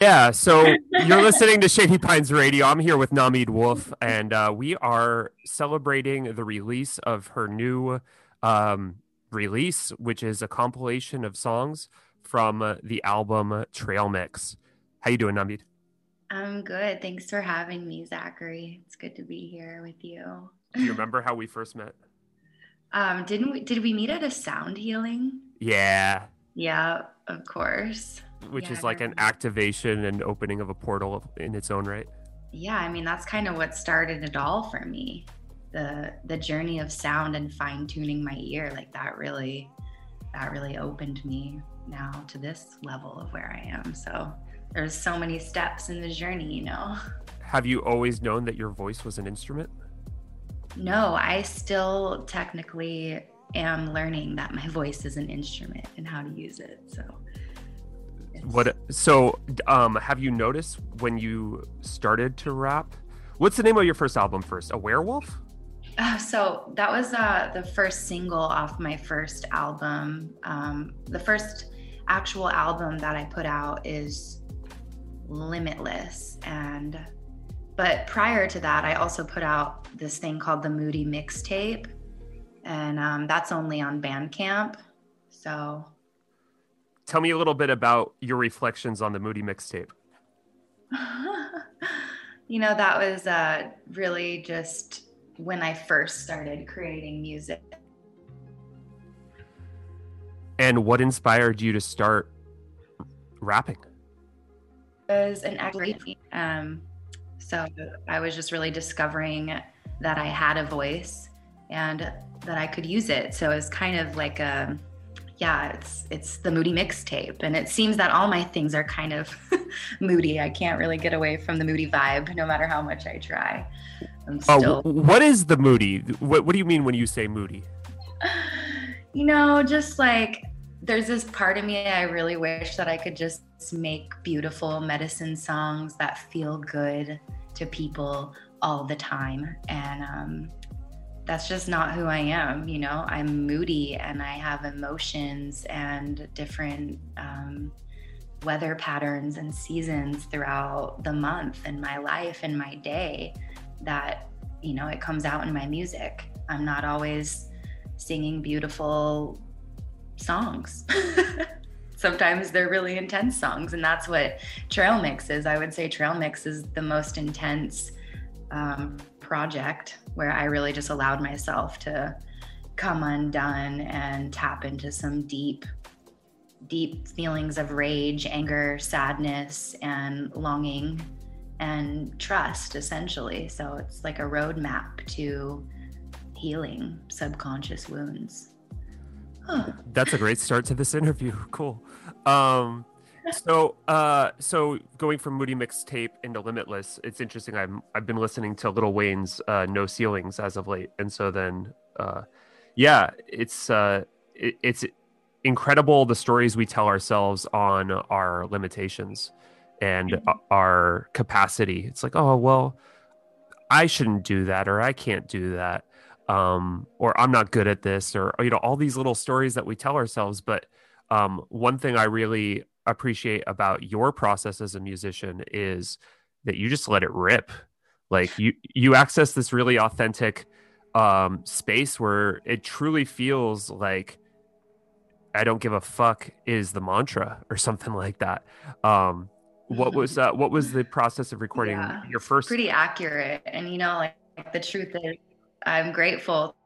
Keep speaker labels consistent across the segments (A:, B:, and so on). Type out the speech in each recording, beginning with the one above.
A: Yeah, so you're listening to Shady Pines Radio. I'm here with Namid Wolf, and uh, we are celebrating the release of her new um, release, which is a compilation of songs from uh, the album Trail Mix. How you doing, Namid?
B: I'm good. Thanks for having me, Zachary. It's good to be here with you.
A: Do you remember how we first met?
B: Um, didn't we? Did we meet at a sound healing?
A: Yeah.
B: Yeah, of course
A: which
B: yeah,
A: is like an activation and opening of a portal in its own right.
B: Yeah, I mean that's kind of what started it all for me. The the journey of sound and fine tuning my ear, like that really that really opened me now to this level of where I am. So there's so many steps in the journey, you know.
A: Have you always known that your voice was an instrument?
B: No, I still technically am learning that my voice is an instrument and how to use it. So
A: what? So, um, have you noticed when you started to rap? What's the name of your first album? First, a werewolf.
B: Uh, so that was uh, the first single off my first album. Um, the first actual album that I put out is Limitless, and but prior to that, I also put out this thing called the Moody Mixtape, and um, that's only on Bandcamp. So
A: tell me a little bit about your reflections on the Moody mixtape.
B: you know, that was uh, really just when I first started creating music.
A: And what inspired you to start rapping?
B: It was an activity. Um, so I was just really discovering that I had a voice and that I could use it. So it was kind of like a yeah, it's it's the moody mixtape, and it seems that all my things are kind of moody. I can't really get away from the moody vibe, no matter how much I try.
A: I'm oh, still. Oh, what is the moody? What What do you mean when you say moody?
B: You know, just like there's this part of me I really wish that I could just make beautiful medicine songs that feel good to people all the time, and um, that's just not who I am. You know, I'm moody and I have emotions and different um, weather patterns and seasons throughout the month and my life and my day that, you know, it comes out in my music. I'm not always singing beautiful songs. Sometimes they're really intense songs, and that's what Trail Mix is. I would say Trail Mix is the most intense um, project where I really just allowed myself to come undone and tap into some deep, deep feelings of rage, anger, sadness, and longing and trust, essentially. So it's like a roadmap to healing subconscious wounds.
A: That's a great start to this interview. Cool. Um, so uh so going from moody mixtape into limitless it's interesting. I'm i've been listening to Lil Wayne's uh no ceilings as of late. And so then uh yeah it's uh it, it's incredible the stories we tell ourselves on our limitations and mm-hmm. our capacity. It's like oh well i shouldn't do that or i can't do that um or i'm not good at this or you know all these little stories that we tell ourselves. But um, one thing I really appreciate about your process as a musician is that you just let it rip. Like you you access this really authentic um space where it truly feels like I don't give a fuck is the mantra or something like that. Um what was uh, what was the process of recording yeah, your first
B: pretty accurate. And you know like, like the truth is I'm grateful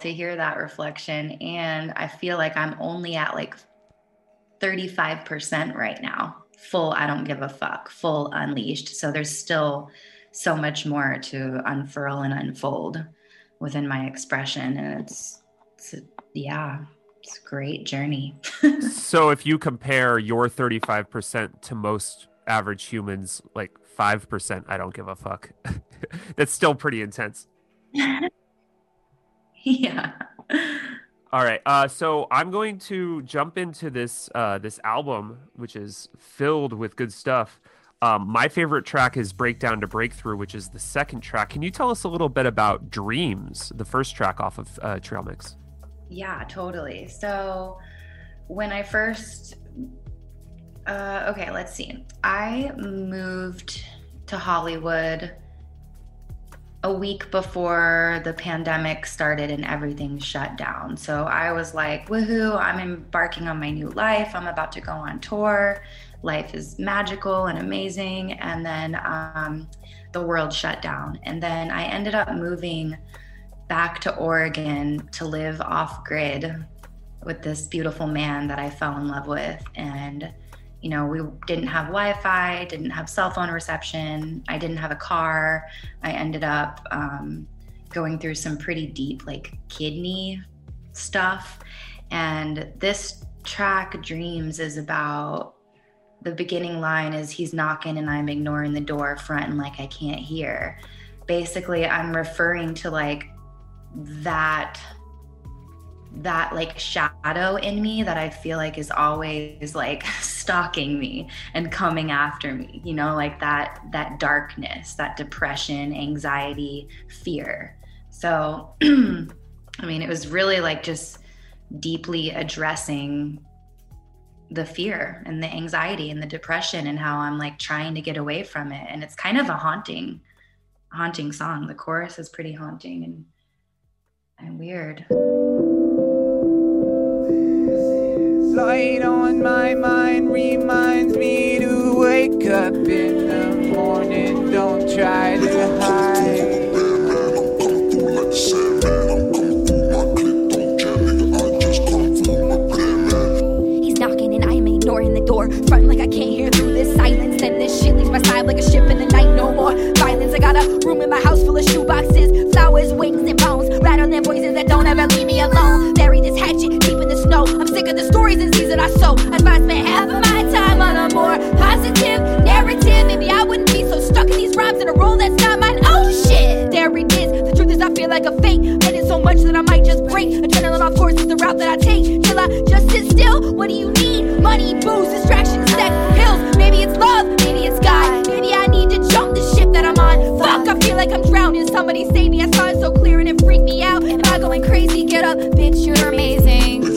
B: to hear that reflection. And I feel like I'm only at like 35% right now, full I don't give a fuck, full unleashed. So there's still so much more to unfurl and unfold within my expression. And it's, it's a, yeah, it's a great journey.
A: so if you compare your 35% to most average humans, like 5%, I don't give a fuck. That's still pretty intense.
B: yeah.
A: All right. Uh, so I'm going to jump into this uh, this album, which is filled with good stuff. Um, my favorite track is Breakdown to Breakthrough, which is the second track. Can you tell us a little bit about Dreams, the first track off of uh, Trail Mix?
B: Yeah, totally. So when I first Uh, okay, let's see. I moved to Hollywood a week before the pandemic started and everything shut down. So I was like, woohoo, I'm embarking on my new life. I'm about to go on tour. Life is magical and amazing. And then um, the world shut down. And then I ended up moving back to Oregon to live off grid with this beautiful man that I fell in love with. And you know, we didn't have Wi Fi, didn't have cell phone reception, I didn't have a car. I ended up um, going through some pretty deep, like, kidney stuff. And this track, Dreams, is about the beginning line is he's knocking and I'm ignoring the door front and like I can't hear. Basically, I'm referring to like that that like shadow in me that I feel like is always like stalking me and coming after me, you know, like that that darkness, that depression, anxiety, fear. So I mean, it was really like just deeply addressing the fear and the anxiety and the depression and how I'm like trying to get away from it. And it's kind of a haunting, haunting song. The chorus is pretty haunting and and weird.
C: Light on my mind reminds me to wake up in the morning. Don't try to hide.
D: He's knocking and I'm ignoring the door. Fronting like I can't hear through this silence. Then this shit leaves my side like a ship in the night. No more violence. I got a room in my house full of shoeboxes, flowers, wings, and bones. Rattling voices that don't ever leave me alone. This hatchet deep in the snow. I'm sick of the stories and seas that I sow. Advice spend half of my time on a more positive narrative. Maybe I wouldn't be so stuck in these rhymes in a role that's not mine. Oh shit, there it is. The truth is, I feel like a fake. Bending so much that I might just break. Adrenaline, of course, is the route that I take. Till I just sit still. What do you need? Money, booze, distractions, sex, pills. Maybe it's love, maybe it's God. Maybe I need to Fuck, I feel like I'm drowning. Somebody save me. I saw it so clear and it freaked me out. Am I going crazy? Get up, bitch, you're amazing.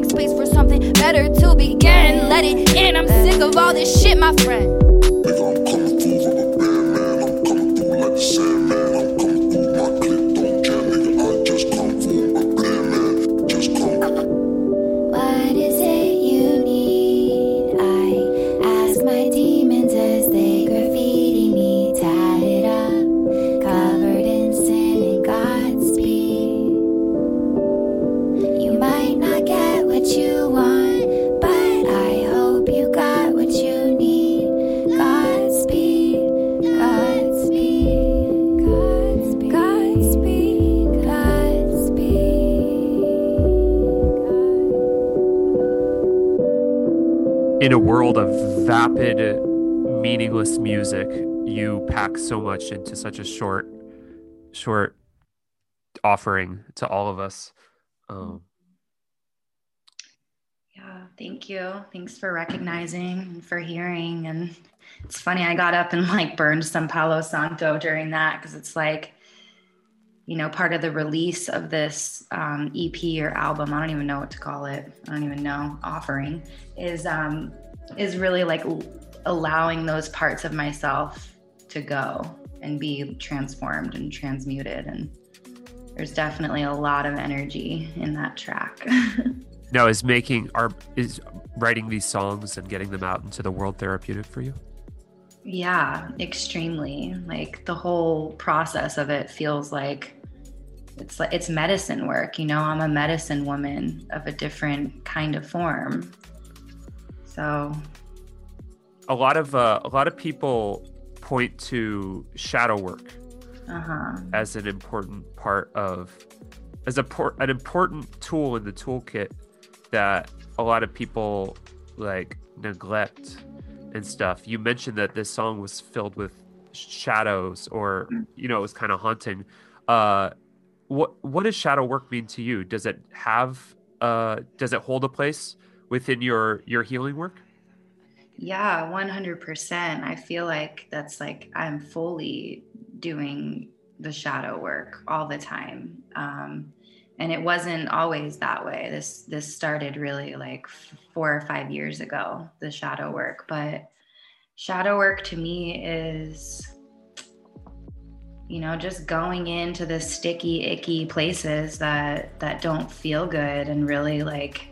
D: Make space for something better to begin. Let it in, I'm sick of all this shit, my friend. What in
A: a world of vapid, meaningless music, you pack so much into such a short, short offering to all of us. Um,
B: Yeah, thank you. Thanks for recognizing and for hearing. And it's funny, I got up and like burned some Palo Santo during that because it's like, you know, part of the release of this um, EP or album, I don't even know what to call it. I don't even know, offering is um, is really like allowing those parts of myself to go and be transformed and transmuted and there's definitely a lot of energy in that track.
A: now is making our is writing these songs and getting them out into the world therapeutic for you?
B: Yeah, extremely. Like the whole process of it feels like it's like it's medicine work, you know. I'm a medicine woman of a different kind of form. So
A: a lot of uh, a lot of people point to shadow work
B: uh-huh.
A: as an important part of as a por- an important tool in the toolkit that a lot of people like neglect and stuff. You mentioned that this song was filled with shadows or mm. you know it was kind of haunting. Uh what what does shadow work mean to you? Does it have uh does it hold a place within your your healing work?
B: Yeah, 100%. I feel like that's like I'm fully doing the shadow work all the time. Um, and it wasn't always that way. This this started really like 4 or 5 years ago, the shadow work, but shadow work to me is you know just going into the sticky icky places that that don't feel good and really like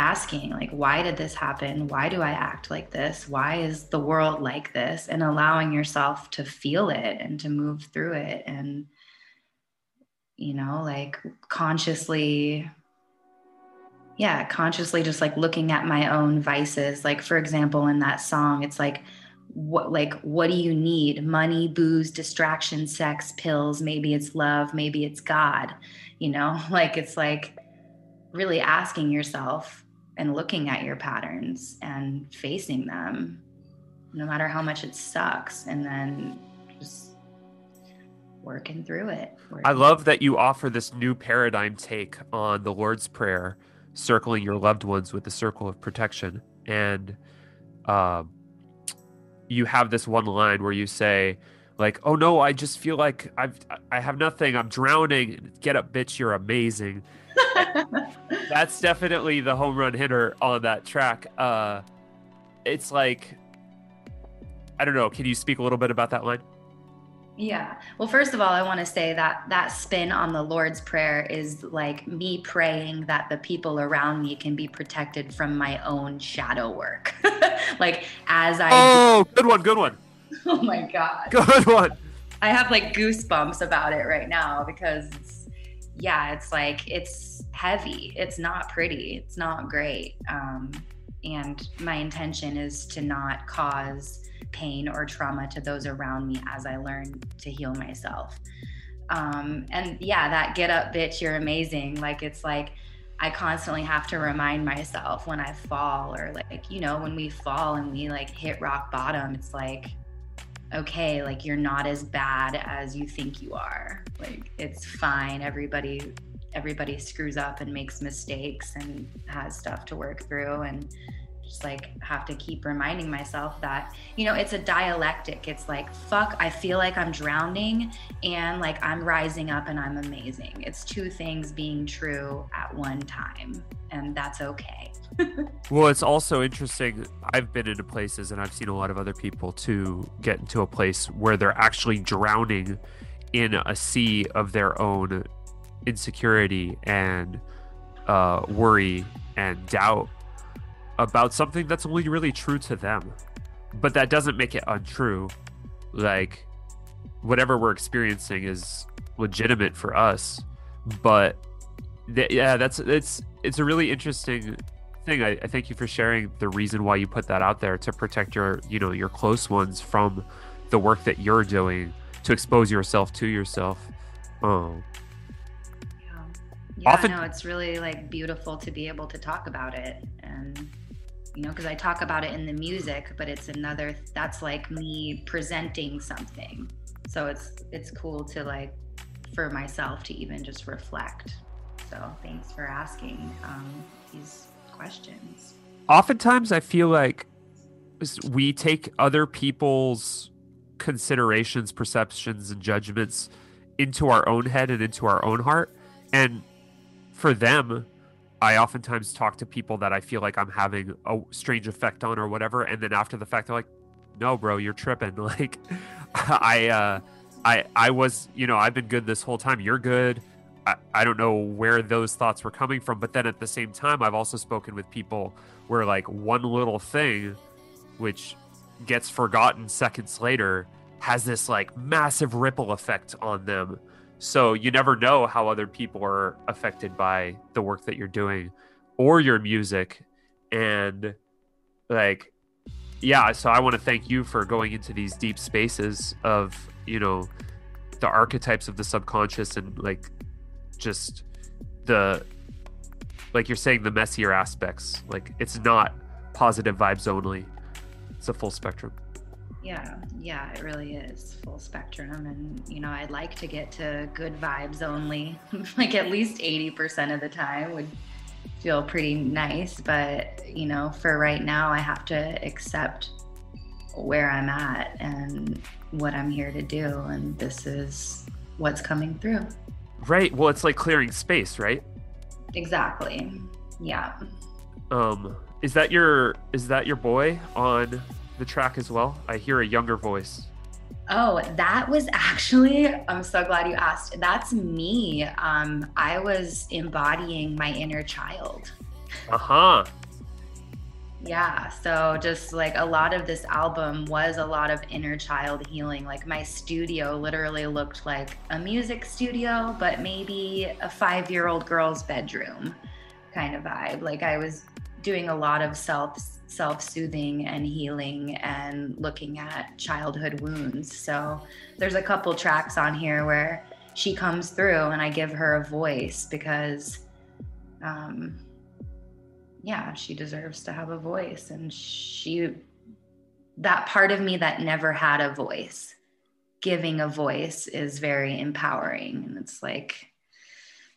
B: asking like why did this happen? Why do i act like this? Why is the world like this? And allowing yourself to feel it and to move through it and you know like consciously yeah consciously just like looking at my own vices. Like for example in that song it's like what like what do you need? Money booze distraction sex pills. Maybe it's love maybe it's god you know? Like it's like really asking yourself and looking at your patterns and facing them no matter how much it sucks and then just working through it working.
A: i love that you offer this new paradigm take on the lord's prayer circling your loved ones with the circle of protection. And um, you have this one line where you say like oh no i just feel like i've i have nothing. I'm drowning. Get up bitch you're amazing. That's definitely the home run hitter on that track. Uh it's like i don't know. Can you speak a little bit about that line
B: yeah. Well, first of all, I want to say that that spin on the Lord's Prayer is like me praying that the people around me can be protected from my own shadow work. like as I
A: Oh, good one, good one.
B: Oh my god.
A: Good one.
B: I have like goosebumps about it right now because yeah, it's like it's heavy. It's not pretty. It's not great. Um and my intention is to not cause pain or trauma to those around me as I learn to heal myself. Um, and yeah, that get up, bitch, you're amazing. Like, it's like, I constantly have to remind myself when I fall, or like, you know, when we fall and we like hit rock bottom, it's like, okay, like you're not as bad as you think you are. Like, it's fine. Everybody, everybody screws up and makes mistakes and has stuff to work through. And just like have to keep reminding myself that you know it's a dialectic. It's like fuck i feel like i'm drowning and like i'm rising up and i'm amazing. It's two things being true at one time and that's okay.
A: Well it's also interesting. I've been into places and i've seen a lot of other people to get into a place where they're actually drowning in a sea of their own insecurity and uh, worry and doubt about something that's only really true to them. But that doesn't make it untrue. Like, whatever we're experiencing is legitimate for us. But th- yeah, that's it's it's a really interesting thing. I, I thank you for sharing the reason why you put that out there to protect your you know your close ones from the work that you're doing to expose yourself to yourself. Um,
B: yeah, yeah Often, no, it's really like beautiful to be able to talk about it and you know because i talk about it in the music but it's another that's like me presenting something. So it's it's cool to like for myself to even just reflect. So thanks for asking um, these questions.
A: Oftentimes i feel like we take other people's considerations perceptions and judgments into our own head and into our own heart. And for them, I oftentimes talk to people that I feel like I'm having a strange effect on or whatever, and then after the fact, they're like, "No, bro, you're tripping." Like, I, uh, I, I was, you know, I've been good this whole time. You're good. I, I don't know where those thoughts were coming from, but then at the same time, I've also spoken with people where like one little thing, which gets forgotten seconds later, has this like massive ripple effect on them. So you never know how other people are affected by the work that you're doing or your music. And like, yeah, so I want to thank you for going into these deep spaces of, you know, the archetypes of the subconscious and like just the like you're saying the messier aspects. Like it's not positive vibes only. It's a full spectrum.
B: Yeah, yeah, it really is full spectrum. And, you know, I'd like to get to good vibes only, like at least 80% of the time would feel pretty nice. But, you know, for right now, I have to accept where I'm at and what I'm here to do. And this is what's coming through.
A: Right. Well, it's like clearing space, right?
B: Exactly. Yeah.
A: Um, is that your is that your boy on the track as well? I hear a younger voice.
B: Oh, that was actually, I'm so glad you asked. That's me. Um, I was embodying my inner child.
A: Uh huh.
B: Yeah. So, just like a lot of this album was a lot of inner child healing. Like, my studio literally looked like a music studio, but maybe a five year old girl's bedroom kind of vibe. Like, I was doing a lot of self self-soothing and healing and looking at childhood wounds. So there's a couple tracks on here where she comes through and i give her a voice because um yeah she deserves to have a voice. And she that part of me that never had a voice giving a voice is very empowering. And it's like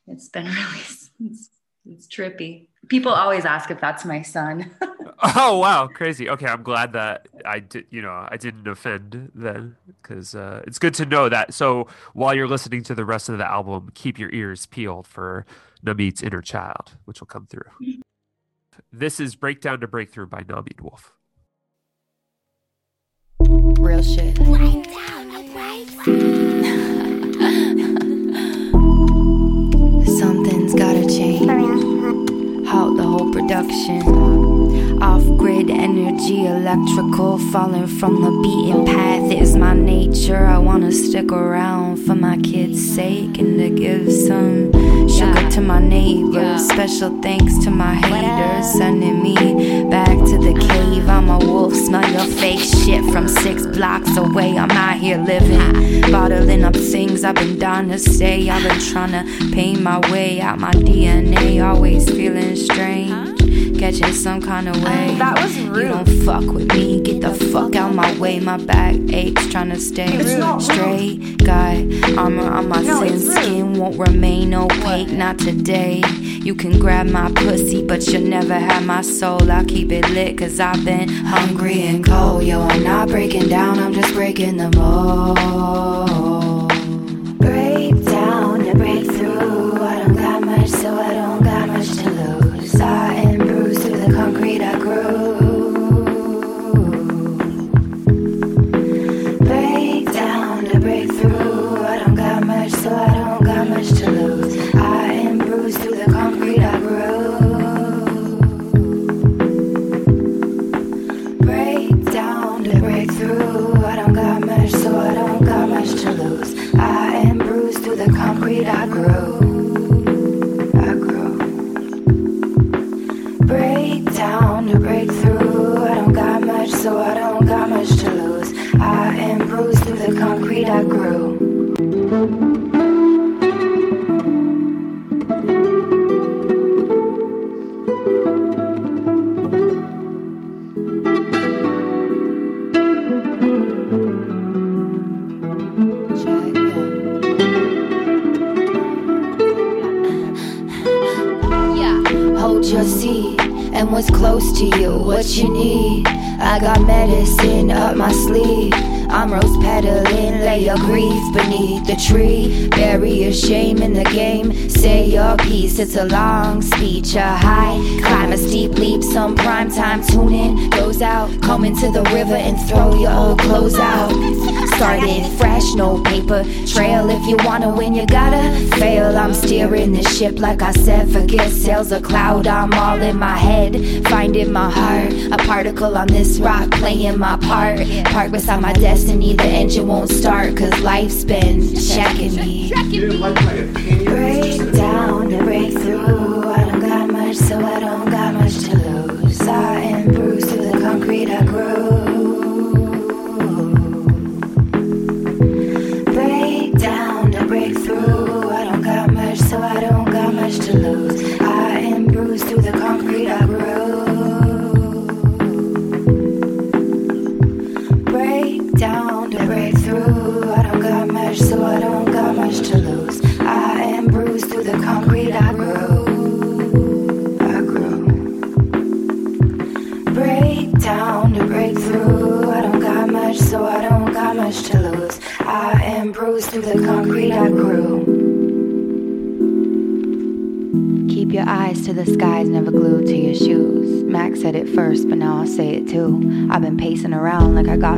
B: it's been really it's, it's trippy people always ask if that's my son
A: Oh wow, crazy. Okay, I'm glad that I did. You know, I didn't offend then, because uh, it's good to know that. So while you're listening to the rest of the album, keep your ears peeled for Namid's inner child, which will come through. This is Breakdown to Breakthrough by Namid Wolf.
E: Real shit. Something's gotta change. The whole production. Off grid energy, electrical, falling from the beaten path is my nature. I wanna stick around for my kids' sake and to give some sugar to my neighbors. Special thanks to my haters, sending me back to the cave. I'm a wolf, smell your fake shit from six blocks away. I'm out here living, bottling up things I've been dying to say. I've been trying to paint my way out my DNA, always feeling strange. Catching some kind of way.
F: That was
E: You
F: rude.
E: don't fuck with me, get the fuck out my way. My back aches, trying to stay
F: It's not rude.
E: straight. Got armor on my
F: No,
E: thin skin, won't remain opaque. Not today. You can grab my pussy, but you'll never have my soul. I keep it lit, cause I've been hungry and cold. Yo, I'm not breaking down, I'm just breaking the mold. To you, what you need. I got medicine up my sleeve. I'm rose pedaling, lay your grief beneath the tree. Bury your shame in the game. Say your piece, it's a long speech, a high. Climb a steep leap, some prime time tuning goes out. Come into the river and throw your old clothes out. Started fresh, no paper trail. If you wanna win, you gotta fail. I'm steering the ship, like I said. Forget sails a cloud, I'm all in my head. Finding my heart, a particle on this rock, playing my part. Park beside my destiny, the engine won't start, cause life's been checking me.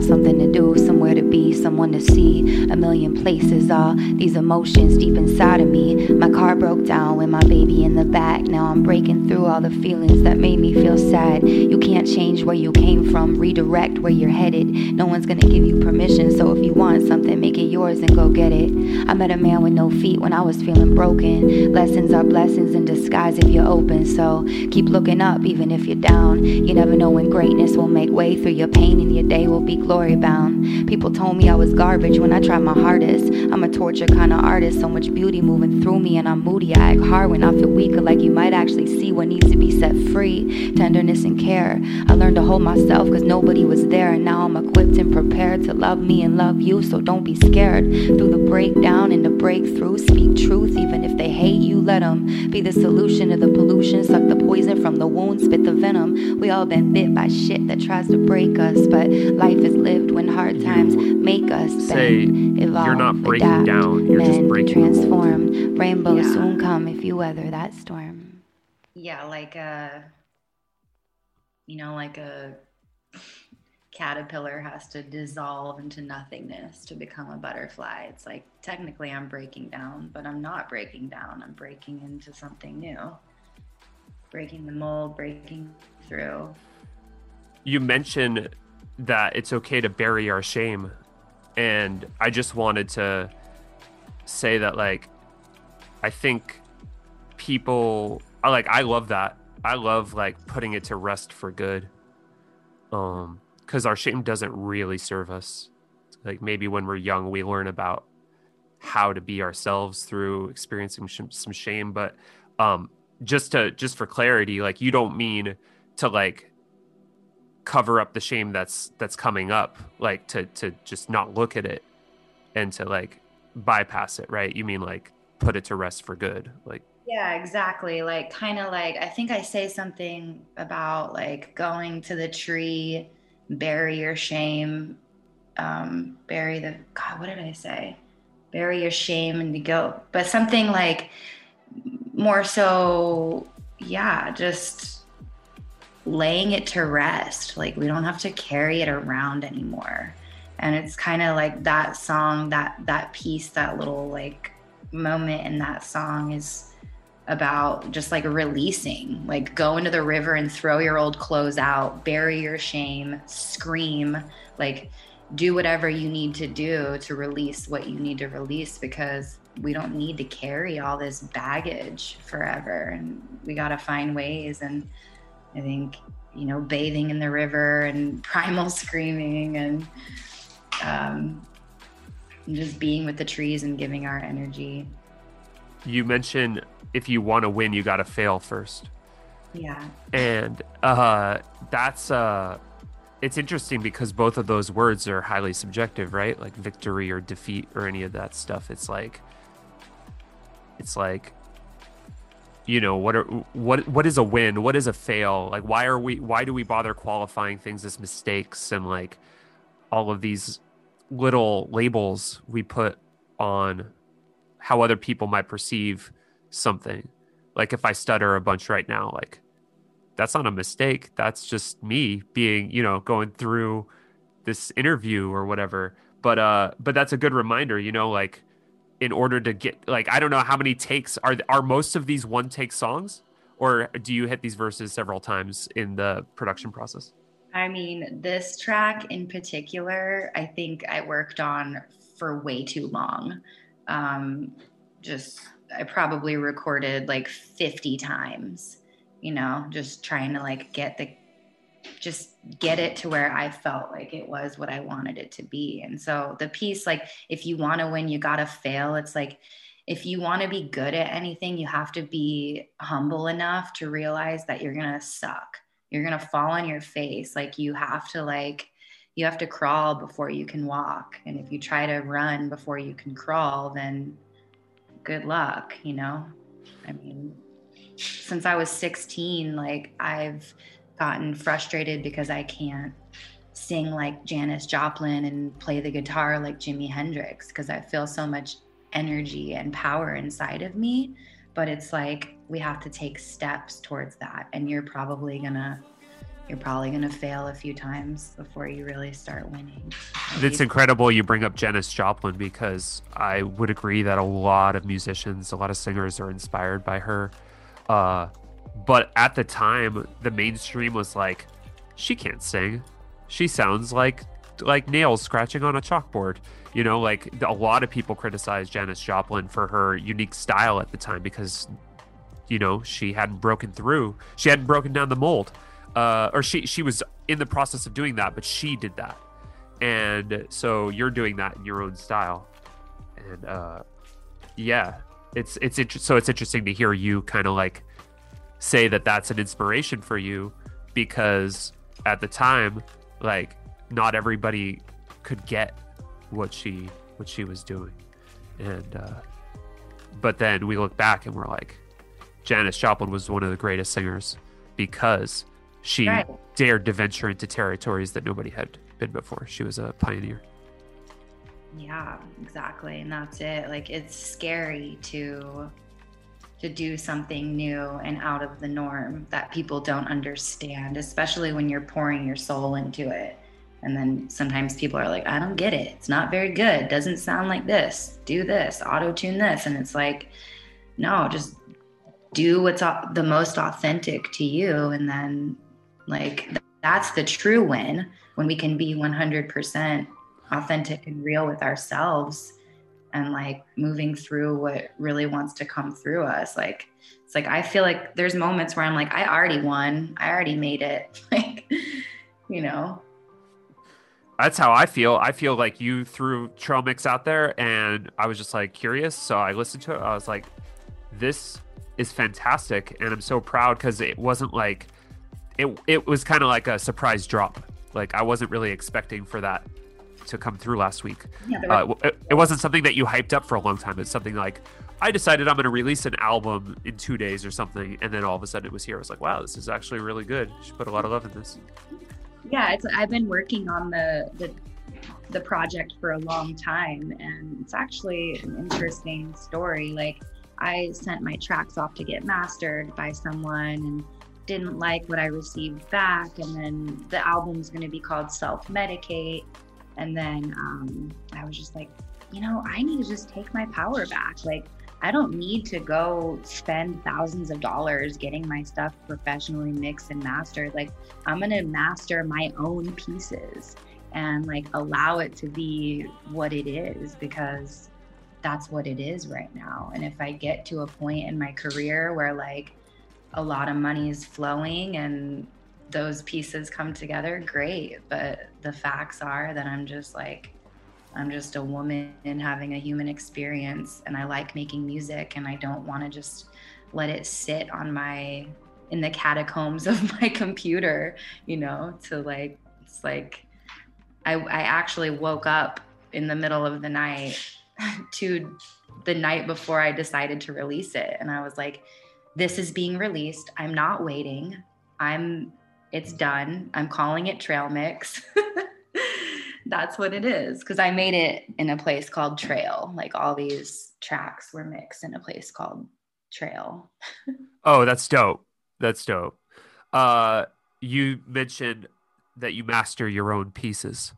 E: Something to do, somewhere to be, someone to see. A million places, all these emotions deep inside of me. My car broke down with my baby in the back. Now I'm breaking through all the feelings that made me feel sad. You can't change where you came from, redirect where you're headed. No one's gonna give you permission, so if you want something, make it yours and go get it. I met a man with no feet when I was feeling broken. Lessons are blessings in disguise if you're open, so keep looking up even if you're down. You never know when greatness will make way through your pain and your day will be glory bound. People told me I was garbage when I tried my hardest. I'm a torture kind of artist, so much beauty moving through me, and I'm moody. I act hard when I feel weaker, like you might actually see what needs to be set free. Tenderness and care. I learned to hold myself because nobody was there, and now I'm equipped and prepared to love me and love you, so don't be scared. Through the breakdown and the breakthrough, speak truth, even if they hate you, let them be the solution to the pollution. Suck the poison from the wound, spit the venom. We all been bit by shit that tries to break us, but life is lived when hard times make us
A: say
E: bend, evolve,
A: you're not breaking
E: adapt,
A: down, you're just breaking the mold.
E: transform. Rainbows
B: Yeah.
E: soon come if you weather that storm.
B: yeah like a you know like a caterpillar has to dissolve into nothingness to become a butterfly. It's like technically i'm breaking down but i'm not breaking down. I'm breaking into something new. Breaking the mold breaking through.
A: You mentioned that it's okay to bury our shame and i just wanted to say that like i think people like i love that. I love like putting it to rest for good. Um because our shame doesn't really serve us like maybe when we're young we learn about how to be ourselves through experiencing sh- some shame but um just to just for clarity like you don't mean to like cover up the shame that's that's coming up like to to just not look at it and to like bypass it right you mean like put it to rest for good like
B: Yeah, exactly. Like kind of like I think I say something about like going to the tree, bury your shame, um, bury the God, what did I say? Bury your shame and to go. But something like more so, yeah, just laying it to rest. Like we don't have to carry it around anymore. And it's kind of like that song, that that piece, that little like moment in that song is about just like releasing, like go into the river and throw your old clothes out, bury your shame, scream, like do whatever you need to do to release what you need to release because we don't need to carry all this baggage forever. And we got to find ways. And I think you know bathing in the river and primal screaming and um, just being with the trees and giving our energy.
A: You mentioned if you want to win you got to fail first.
B: Yeah.
A: And uh that's uh it's interesting because both of those words are highly subjective right? Like victory or defeat or any of that stuff. It's like it's like you know what are what what is a win? What is a fail? Like why are we why do we bother qualifying things as mistakes and like all of these little labels we put on how other people might perceive something. Like if I stutter a bunch right now, like that's not a mistake. That's just me being, you know, going through this interview or whatever. But uh but that's a good reminder, you know, like in order to get like I don't know how many takes are are most of these one take songs or do you hit these verses several times in the production process?
B: I mean, this track in particular, I think I worked on for way too long. Um, just, I probably recorded like 50 times, you know, just trying to like get the, just get it to where I felt like it was what I wanted it to be. And so the piece, like, if you want to win, you got to fail. It's like, if you want to be good at anything, you have to be humble enough to realize that you're going to suck you're going to fall on your face like you have to like you have to crawl before you can walk and if you try to run before you can crawl then good luck you know? I mean since i was 16 like i've gotten frustrated because i can't sing like janis joplin and play the guitar like jimi hendrix because i feel so much energy and power inside of me. But it's like we have to take steps towards that and you're probably gonna you're probably gonna fail a few times before you really start winning.
A: It's incredible you bring up janis joplin because i would agree that a lot of musicians a lot of singers are inspired by her. Uh, but at the time the mainstream was like she can't sing. She sounds like like nails scratching on a chalkboard. You know like a lot of people criticized janis joplin for her unique style at the time because you know she hadn't broken through she hadn't broken down the mold uh, or she she was in the process of doing that but she did that. And so you're doing that in your own style. And uh, yeah it's it's inter- so it's interesting to hear you kind of like say that that's an inspiration for you because at the time like not everybody could get what she what she was doing. And uh but then we look back and we're like janis joplin was one of the greatest singers because she right. dared to venture into territories that nobody had been before she was a pioneer
B: yeah exactly and that's it like it's scary to to do something new and out of the norm that people don't understand especially when you're pouring your soul into it and then sometimes people are like, I don't get it. It's not very good. Doesn't sound like this. Do this, auto tune this. And it's like, no, just do what's the most authentic to you. And then, like, that's the true win when we can be 100% authentic and real with ourselves and like moving through what really wants to come through us. Like, it's like, I feel like there's moments where I'm like, I already won. I already made it. Like, you know,
A: that's how I feel. I feel like you threw Trail Mix out there, and I was just like curious. So I listened to it. I was like, this is fantastic, and I'm so proud because it wasn't like it. It was kind of like a surprise drop. Like I wasn't really expecting for that to come through last week. Yeah, uh, it, it wasn't something that you hyped up for a long time. It's something like I decided I'm going to release an album in two days or something, and then all of a sudden it was here. I was like, wow, this is actually really good. Should put a lot of love in this
B: yeah it's i've been working on the the the project for a long time and it's actually an interesting story like i sent my tracks off to get mastered by someone and didn't like what i received back and then the album's going to be called self medicate and then um, i was just like you know i need to just take my power back like I don't need to go spend thousands of dollars getting my stuff professionally mixed and mastered. Like, I'm going to master my own pieces and like allow it to be what it is because that's what it is right now. And if I get to a point in my career where like a lot of money is flowing and those pieces come together, great. But the facts are that I'm just like, I'm just a woman and having a human experience and I like making music and I don't want to just let it sit on my in the catacombs of my computer, you know, to like it's like I I actually woke up in the middle of the night to the night before I decided to release it and I was like this is being released. I'm not waiting. I'm it's done. I'm calling it Trail Mix. that's what it is. Because I made it in a place called Trail. Like all these tracks were mixed in a place called Trail.
A: oh, that's dope. That's dope. Uh, you mentioned that you master your own pieces,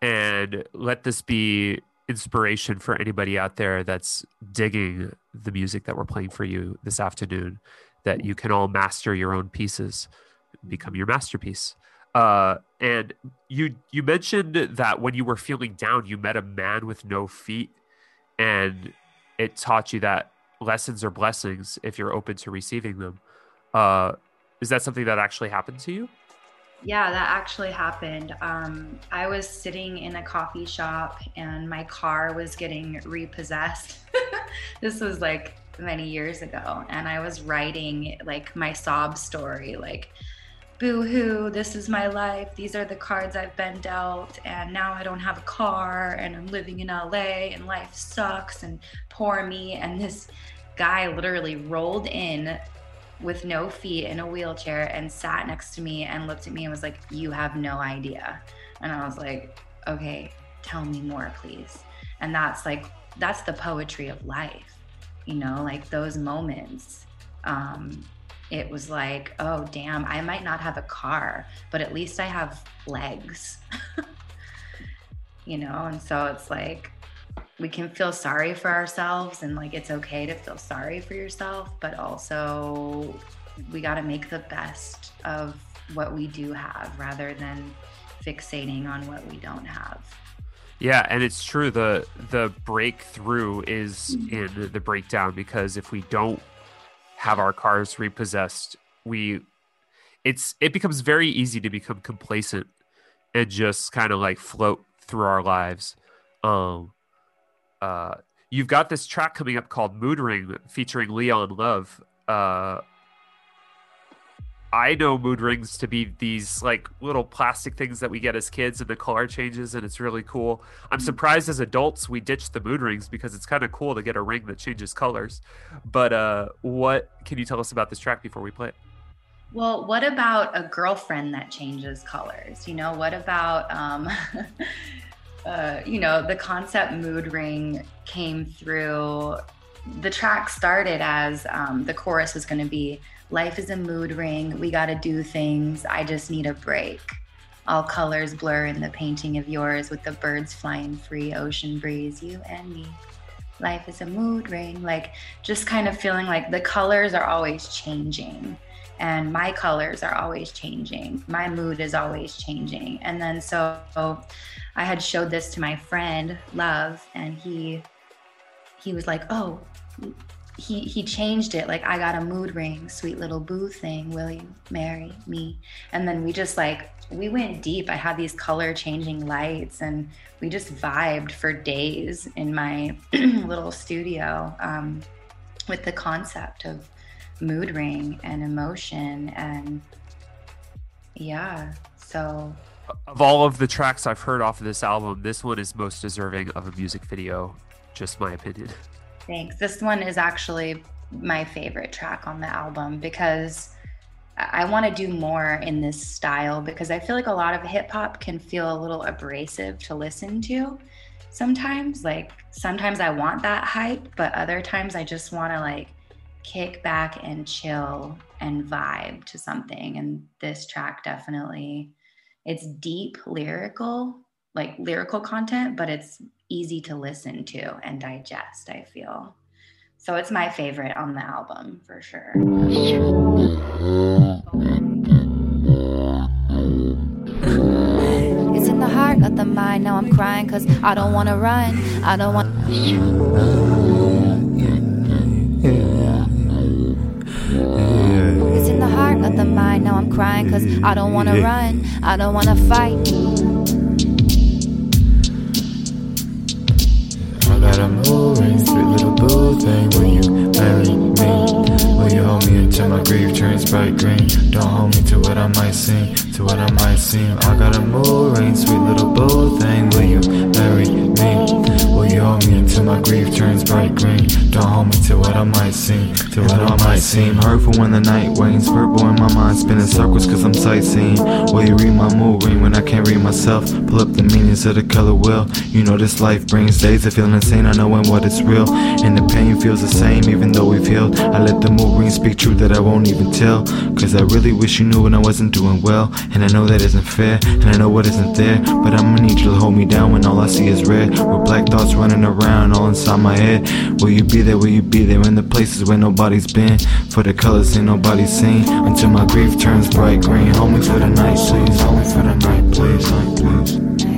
A: and let this be inspiration for anybody out there that's digging the music that we're playing for you this afternoon. That you can all master your own pieces, become your masterpiece. Uh, and you you mentioned that when you were feeling down, you met a man with no feet, and it taught you that lessons are blessings if you're open to receiving them. Uh, is that something that actually happened to you?
B: Yeah, that actually happened. Um, I was sitting in a coffee shop and my car was getting repossessed. this was like many years ago, and I was writing like my sob story, like boo hoo, this is my life. These are the cards I've been dealt. And now I don't have a car and I'm living in LA and life sucks and poor me. And this guy literally rolled in with no feet in a wheelchair and sat next to me and looked at me and was like, You have no idea. And I was like, Okay, tell me more, please. And that's like, that's the poetry of life, you know, like those moments. Um, it was like, oh, damn, I might not have a car, but at least I have legs. you know, and so it's like we can feel sorry for ourselves and like it's okay to feel sorry for yourself, but also we got to make the best of what we do have rather than fixating on what we don't have.
A: Yeah, and it's true the the breakthrough is in the breakdown because if we don't have our cars repossessed, we it's it becomes very easy to become complacent and just kind of like float through our lives. Um uh you've got this track coming up called Mood Ring featuring Leon Love. Uh I know mood rings to be these like little plastic things that we get as kids and the color changes and it's really cool. I'm surprised as adults we ditched the mood rings because it's kind of cool to get a ring that changes colors. But uh what can you tell us about this track before we play it?
B: Well, what about a girlfriend that changes colors? You know, what about um uh you know, the concept mood ring came through the track started as um, the chorus was going to be Life is a mood ring. We got to do things. I just need a break. All colors blur in the painting of yours with the birds flying free, ocean breeze, you and me. Life is a mood ring. Like, just kind of feeling like the colors are always changing and my colors are always changing. My mood is always changing. And then so I had showed this to my friend, Love, and he he was like, "Oh, he he changed it. Like i got a mood ring sweet little boo thing. Will you marry me? And then we just like we went deep. I had these color changing lights and we just vibed for days in my little studio um, with the concept of mood ring and emotion and yeah so
A: of all of the tracks i've heard off of this album this one is most deserving of a music video just my opinion
B: Thanks. This one is actually my favorite track on the album because I want to do more in this style because I feel like a lot of hip hop can feel a little abrasive to listen to sometimes. Like sometimes I want that hype, but other times I just want to like kick back and chill and vibe to something. And this track definitely it's deep lyrical, like lyrical content, but it's easy to listen to and digest, I feel. So it's my favorite on the album for sure.
E: It's in the heart, of the mind. Now I'm crying cause I don't wanna run. I don't want. It's the heart, not the mind. Now I'm crying cause I don't wanna mm-hmm. run. I don't wanna fight.
C: I got a mood ring, sweet little boo thing. Will you marry me? Will you hold me until my grief turns bright green? Don't hold me to what I might seem, to what I might seem. I got a mood ring, sweet little boo thing. Will you marry me? Hold me until my grief turns bright green? Don't hold me to what I might seem, to what I might seem hurtful when the night wanes. Purple in my mind, spinning circles cause I'm sightseeing. Will you read my mood ring when I can't read myself? Pull up the meanings of the color wheel. You know this life brings days of feeling insane. I know when what it's real. And the pain feels the same even though we've healed. I let the mood ring speak truth that I won't even tell. Cause I really wish you knew when I wasn't doing well. And I know that isn't fair. And I know what isn't there. But I'ma need you to hold me down when all I see is red. With black thoughts running around all inside my head. Will you be there? Will you be there in the places where nobody's been? For the colors ain't nobody seen. Until my grief turns bright green. Hold me for the night, please. Hold me for the night, please. Night, please.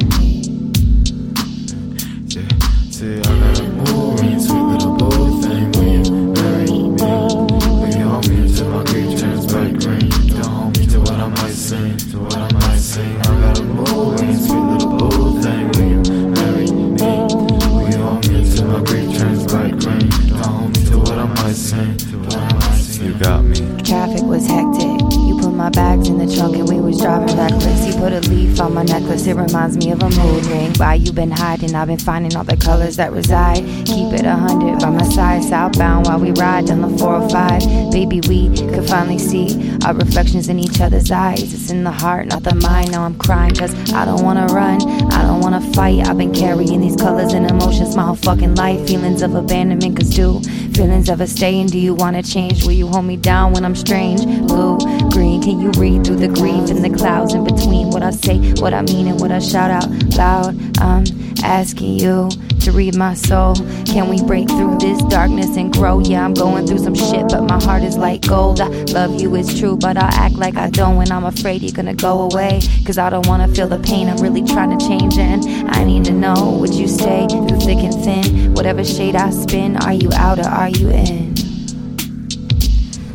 E: Driving reckless. You put a leaf on my necklace. It reminds me of a mood ring. Why you been hiding? I've been finding all the colors that reside. Keep it a hundred by my side, southbound while we ride down the 405. Baby, we could finally see our reflections in each other's eyes. It's in the heart, not the mind. Now I'm crying cause I don't wanna run. I don't wanna fight. I've been carrying these colors and emotions my whole fucking life. Feelings of abandonment cause do feelings ever stay? And do you wanna change? Will you hold me down when I'm strange? Blue, green, can you read through the grief and the clouds in between what I say, what I mean, and what I shout out loud? I'm asking you to read my soul. Can we break through this darkness and grow? Yeah, I'm going through some shit, but my heart is like gold. I love you, it's true, but I act like I don't when I'm afraid you're gonna go away. Cause I don't wanna feel the pain, I'm really trying to change, and I need to know would you stay through thick and thin? Whatever shade I spin, are you out or are you in?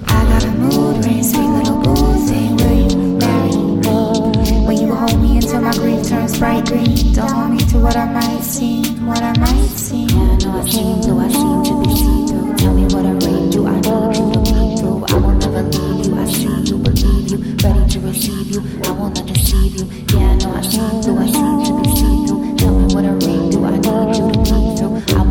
E: I got a mood ring, sweet little boo thing. Will you marry me? Will you hold me until my grief turns bright green? Don't hold me to what I might seem, what I might seem. Yeah, I know I seem, do I seem to be see through? Tell me what I read, do I need you to be through? I will never leave you, I see you, believe you, ready to receive you. I will not deceive you. Yeah, I know I seem, do I seem to be see through? Tell me what I read, do I need you to be through? I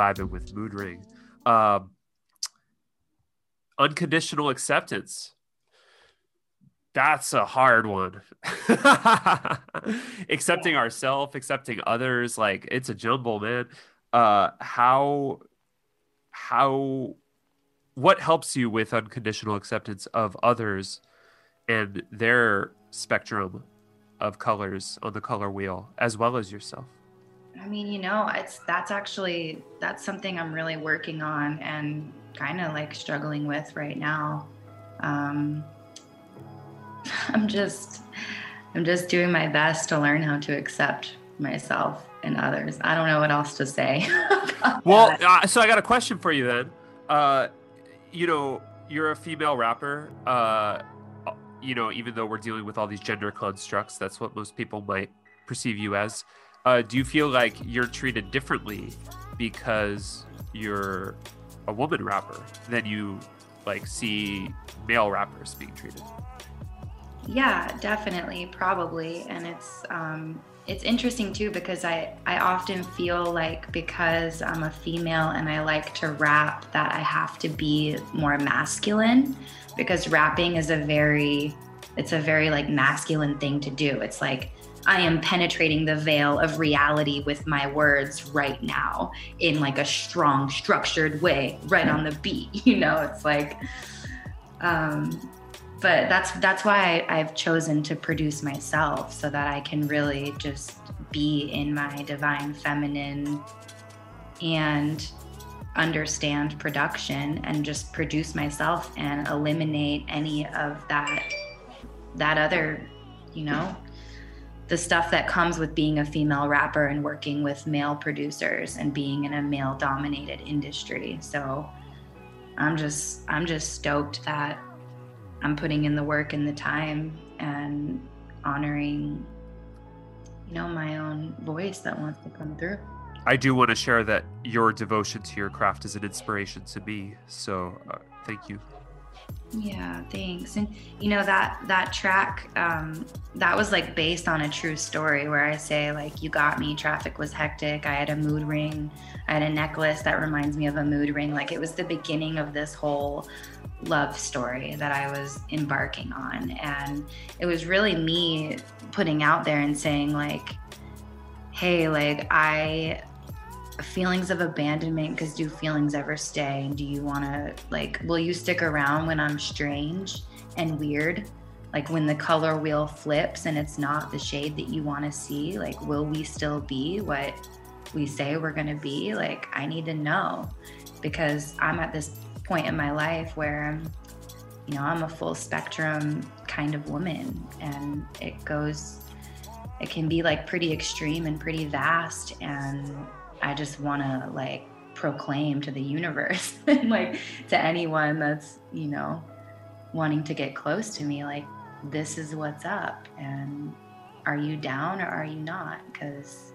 A: vibing with Mood Ring. Um, unconditional acceptance. That's a hard one. accepting ourselves, accepting others, like it's a jumble, man. Uh, how, how, what helps you with unconditional acceptance of others and their spectrum of colors on the color wheel, as well as yourself?
B: I mean, you know, it's that's actually that's something I'm really working on and kind of like struggling with right now. Um, I'm just I'm just doing my best to learn how to accept myself and others. I don't know what else to say.
A: Well, uh, so I got a question for you then. Uh, you know, you're a female rapper. Uh, you know, even though we're dealing with all these gender constructs, that's what most people might perceive you as. Uh, do you feel like you're treated differently because you're a woman rapper than you like see male rappers being treated?
B: Yeah, definitely, probably, and it's um, it's interesting too because I I often feel like because I'm a female and I like to rap that I have to be more masculine because rapping is a very it's a very like masculine thing to do. It's like I am penetrating the veil of reality with my words right now in like a strong, structured way, right on the beat. You know, it's like um but that's that's why I, I've chosen to produce myself so that I can really just be in my divine feminine and understand production and just produce myself and eliminate any of that that other you know the stuff that comes with being a female rapper and working with male producers and being in a male dominated industry. So i'm just i'm just stoked that I'm putting in the work and the time and honoring you know, my own voice that wants to come through.
A: I do want to share that your devotion to your craft is an inspiration to me. So uh, thank you.
B: Yeah, thanks. And you know that that track um that was like based on a true story where I say like you got me traffic was hectic. I had a mood ring. I had a necklace that reminds me of a mood ring. Like it was the beginning of this whole love story that I was embarking on. And it was really me putting out there and saying like hey, like I feelings of abandonment because do feelings ever stay? And do you want to like will you stick around when i'm strange and weird? Like when the color wheel flips and it's not the shade that you want to see like will we still be what we say we're going to be? Like i need to know because i'm at this point in my life where you know i'm a full spectrum kind of woman and it goes it can be like pretty extreme and pretty vast and I just want to like proclaim to the universe and like to anyone that's, you know, wanting to get close to me, like, this is what's up. And are you down or are you not? Because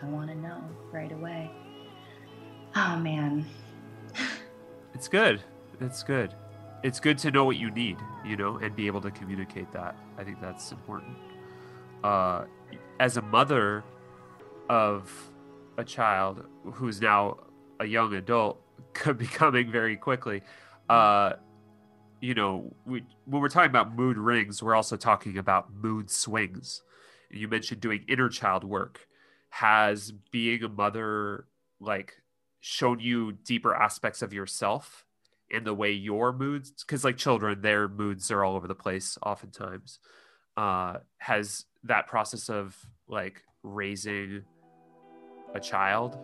B: I want to know right away. Oh, man.
A: It's good. It's good. It's good to know what you need, you know, and be able to communicate that. I think that's important. Uh, as a mother of a child who's now a young adult becoming very quickly uh you know we, when we're talking about mood rings we're also talking about mood swings you mentioned doing inner child work has being a mother like shown you deeper aspects of yourself and the way your moods because like children their moods are all over the place oftentimes uh has that process of like raising a child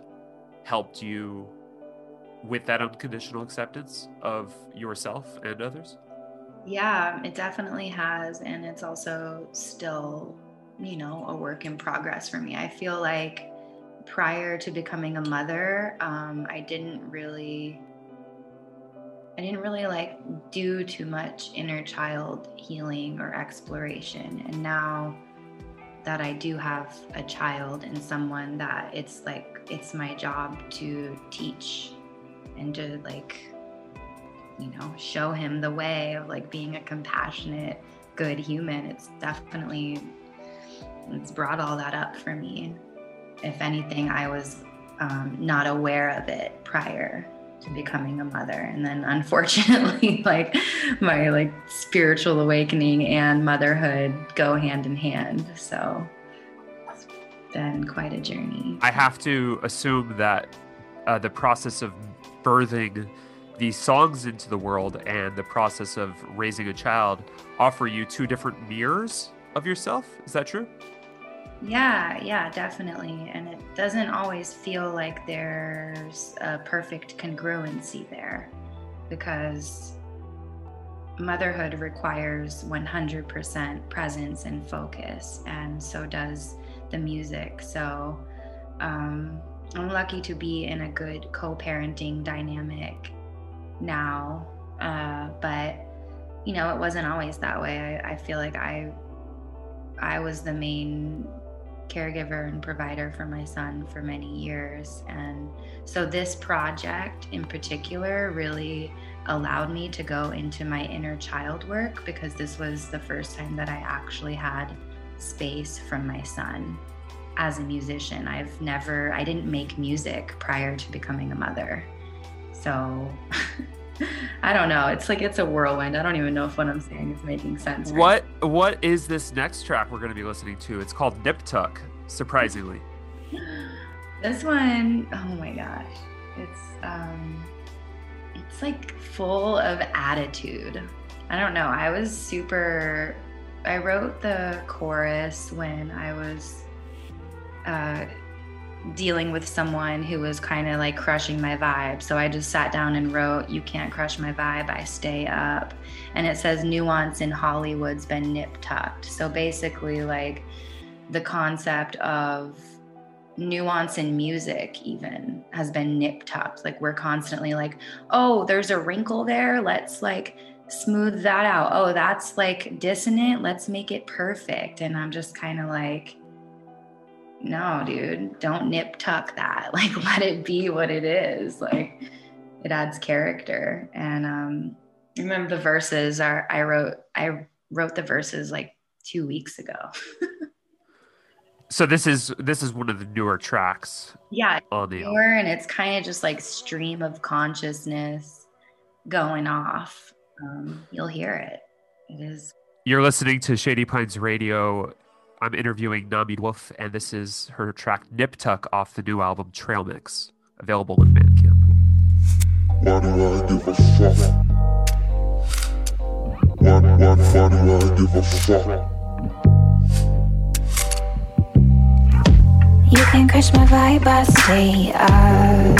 A: helped you with that unconditional acceptance of yourself and others?
B: Yeah, it definitely has. And it's also still, you know, a work in progress for me. I feel like prior to becoming a mother, um, I didn't really. I didn't really like do too much inner child healing or exploration. And now that I do have a child and someone that it's like it's my job to teach and to like you know show him the way of like being a compassionate good human it's definitely it's brought all that up for me if anything i was um, not aware of it prior to becoming a mother. And then unfortunately like my like spiritual awakening and motherhood go hand in hand. So it's been quite a journey.
A: I have to assume that uh, the process of birthing these songs into the world and the process of raising a child offer you two different mirrors of yourself? Is that true
B: yeah, yeah, definitely. And it doesn't always feel like there's a perfect congruency there because motherhood requires 100% presence and focus, and so does the music. So um, I'm lucky to be in a good co parenting dynamic now, uh, but you know, it wasn't always that way. I, I feel like I I was the main caregiver and provider for my son for many years. And so this project in particular really allowed me to go into my inner child work because this was the first time that I actually had space from my son as a musician. I've never, I didn't make music prior to becoming a mother. So I don't know. It's like it's a whirlwind. I don't even know if what I'm saying is making sense.
A: Right? What What is this next track we're going to be listening to? It's called Nip Tuck. Surprisingly,
B: this one, oh my gosh, it's um, it's like full of attitude. I don't know. I was super. I wrote the chorus when I was uh, dealing with someone who was kind of like crushing my vibe. So I just sat down and wrote, You can't crush my vibe, I stay up. And it says, Nuance in Hollywood's been nip tucked. So basically, like the concept of nuance in music, even has been nip tucked. Like we're constantly like, Oh, there's a wrinkle there. Let's like, smooth that out. Oh, that's like dissonant. Let's make it perfect. And I'm just kind of like, no, dude, don't nip tuck that. Like, let it be what it is. Like, it adds character. And um, remember the verses are I wrote I wrote the verses like two weeks ago.
A: So this is this is one of the newer tracks
B: yeah,
A: on the album.
B: newer, and it's kind of just like stream of consciousness going off. Um, you'll hear it. It is
A: You're listening to Shady Pines Radio. I'm interviewing Namid Wolf, and this is her track Nip Tuck off the new album Trail Mix, available in Bandcamp.
C: Why do I give a fuck? Why, why, why do I give a fuck?
E: You can crush my vibe, I stay up.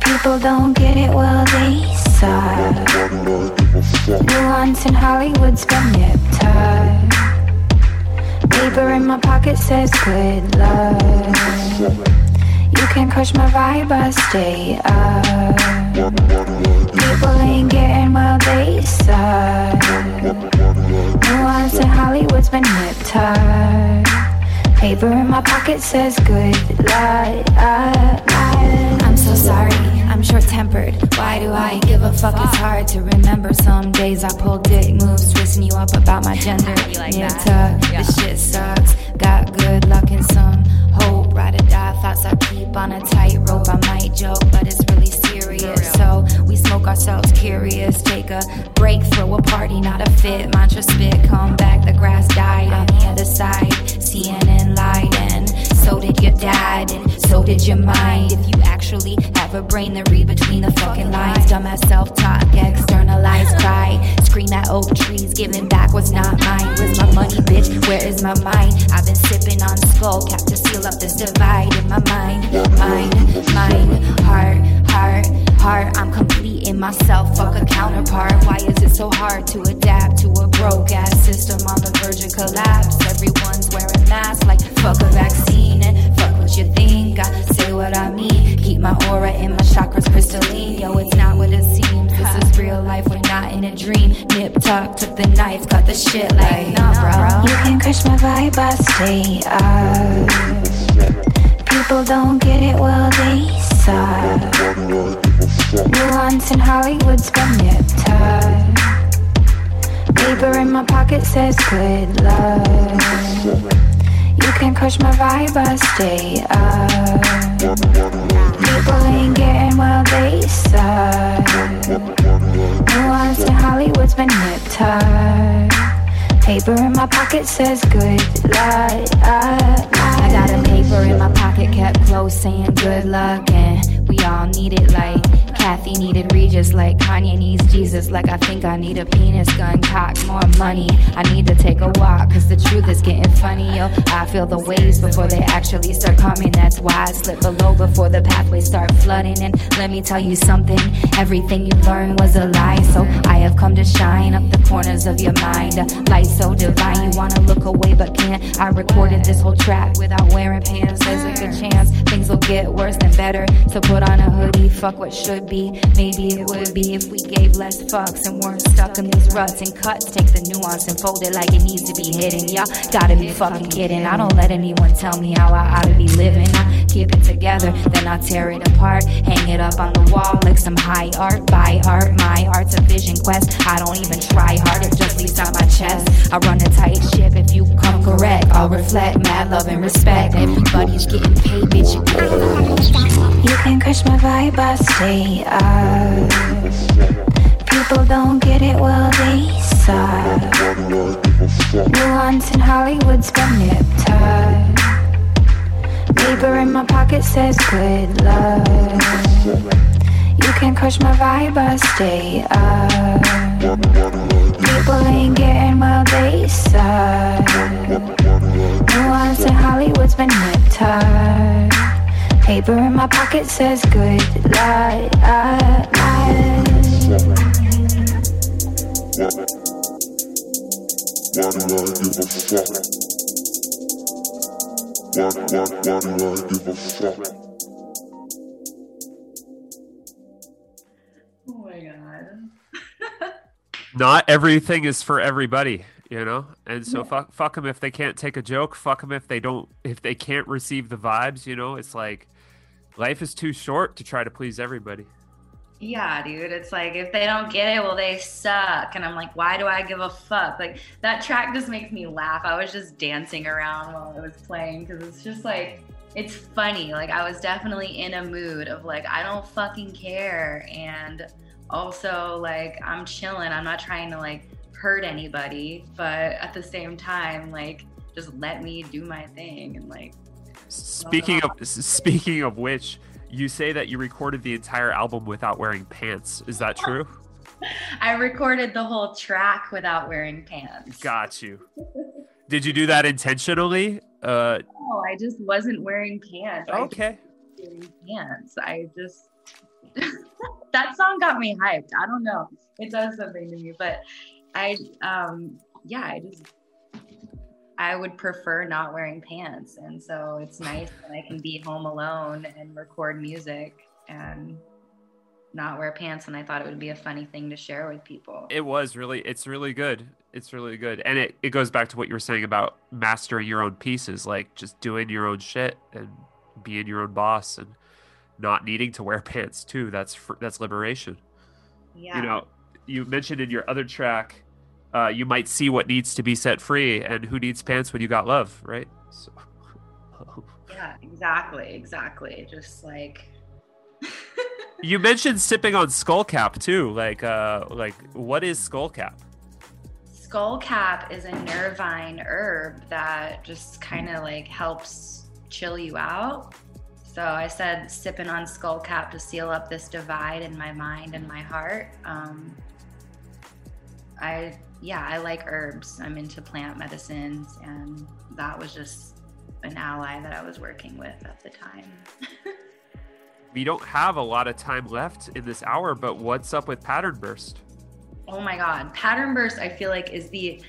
E: People don't get it, well, they suck. Nuance in Hollywood's been nipped tuck. Paper in my pocket says good luck. You can crush my vibe, I stay up. People ain't getting well, they suck. Nuance in Hollywood's been tuck. Paper in my pocket says good luck. So sorry, I'm short tempered. Why do I give a fuck? It's hard to remember. Some days I pull dick moves, twisting you up about my gender.
G: You like
E: Nip tuck,
G: Yeah.
E: this shit sucks. Got good luck and some hope. Ride or die thoughts I keep on a tightrope. I might joke, but it's really serious. So we smoke ourselves curious. Take a break, throw a party, not a fit. Mantra spit, come back. The grass died on the other side. CNN lied, and so did your dad, and so did your mind. If you actually have a brain to read between the fucking lines, dumbass self talk, externalized cry. Scream at oak trees, giving back what's not mine. Where's my money, bitch? Where is my mind? I've been sipping on skull cap to seal up this divide in my. Mind, mind, myself. Fuck a counterpart. Why is it so hard to adapt to a broke ass system on the verge of collapse? Everyone's wearing masks like fuck a vaccine and fuck what you think. I say what I mean. Keep my aura and my chakras crystalline. Yo, it's not what it seems. This is real life. We're not in a dream. Nip tuck, took the knife, cut the shit like nah, bro. You can crush my vibe, I stay up. People don't get it, well they suck. Nuance in Hollywood's been tuck. Paper in my pocket says good luck. You can crush my vibe, I stay up. People ain't getting well, they suck. Nuance in Hollywood's been tuck. Paper in my pocket says good luck. I got a paper in my pocket kept close saying good luck, and we all need it like Kathy needed Regis, like Kanye needs Jesus, like I think I need a penis gun, cock, more money. I need to take a walk, cause the truth is getting funny, yo. I feel the waves before they actually start coming. That's why I slip below before the pathways start flooding. And let me tell you something everything you learned was a lie, so I have come to shine up the corners of your mind. Light so divine, you wanna look away but can't. I recorded this whole track without wearing pants. There's a good chance things will get worse than better. So put on a hoodie, fuck what should be. Maybe it would be if we gave less fucks and weren't stuck in these ruts and cuts. Take the nuance and fold it like it needs to be hidden. Y'all gotta be fucking kidding. I don't let anyone tell me how I ought to be living. I keep it together, then I tear it apart. Hang it up on the wall like some high art. Buy art, my art's a vision quest. I don't even try hard, it just leaves on my chest. I run a tight ship if you come correct. I'll reflect mad love and respect. Everybody's getting paid, bitch. You can crush my vibe, I stay up. People don't get it, well, they suck. Nuance in Hollywood's been tuck. Paper in my pocket says good luck. You can crush my vibe, I stay up. People ain't getting well, they suck. Nuance in Hollywood's been tuck. Paper in my pocket says good luck.
C: Why do I give a fuck? Why, why, why do I give a fuck?
B: Oh my god.
A: Not everything is for everybody. you know. And so fuck fuck them if they can't take a joke. Fuck them if they don't if they can't receive the vibes. You know, it's like life is too short to try to please everybody.
B: Yeah, dude. It's like if they don't get it, well, they suck. And I'm like, why do I give a fuck? Like that track just makes me laugh. I was just dancing around while it was playing because it's just like it's funny. Like I was definitely in a mood of like I don't fucking care, and also like I'm chilling. I'm not trying to like hurt anybody, but at the same time, like just let me do my thing and like.
A: Speaking of speaking of which, you say that you recorded the entire album without wearing pants. Is that true?
B: I recorded the whole track without wearing pants.
A: Got you. Did you do that intentionally? Uh,
B: no, I just wasn't wearing pants.
A: Okay.
B: wearing pants. I just that song got me hyped. I don't know. It does something to me, but I um yeah, I just I would prefer not wearing pants. And so it's nice that I can be home alone and record music and not wear pants. And I thought it would be a funny thing to share with people.
A: It was really, it's really good. It's really good. And it, it goes back to what you were saying about mastering your own pieces, like just doing your own shit and being your own boss and not needing to wear pants too. That's, that's liberation.
B: Yeah.
A: You know, you mentioned in your other track, uh, you might see what needs to be set free and who needs pants when you got love, right? So.
B: yeah, exactly, exactly. Just like
A: you mentioned sipping on skullcap too. Like, uh, like what is skullcap?
B: Skullcap is a nervine herb that just kind of like helps chill you out. So I said sipping on skullcap to seal up this divide in my mind and my heart. Um, I yeah, I like herbs. I'm into plant medicines, and that was just an ally that I was working with at the time.
A: we don't have a lot of time left in this hour, but what's up with Pattern Burst?
B: Oh my God. Pattern Burst, I feel like, is the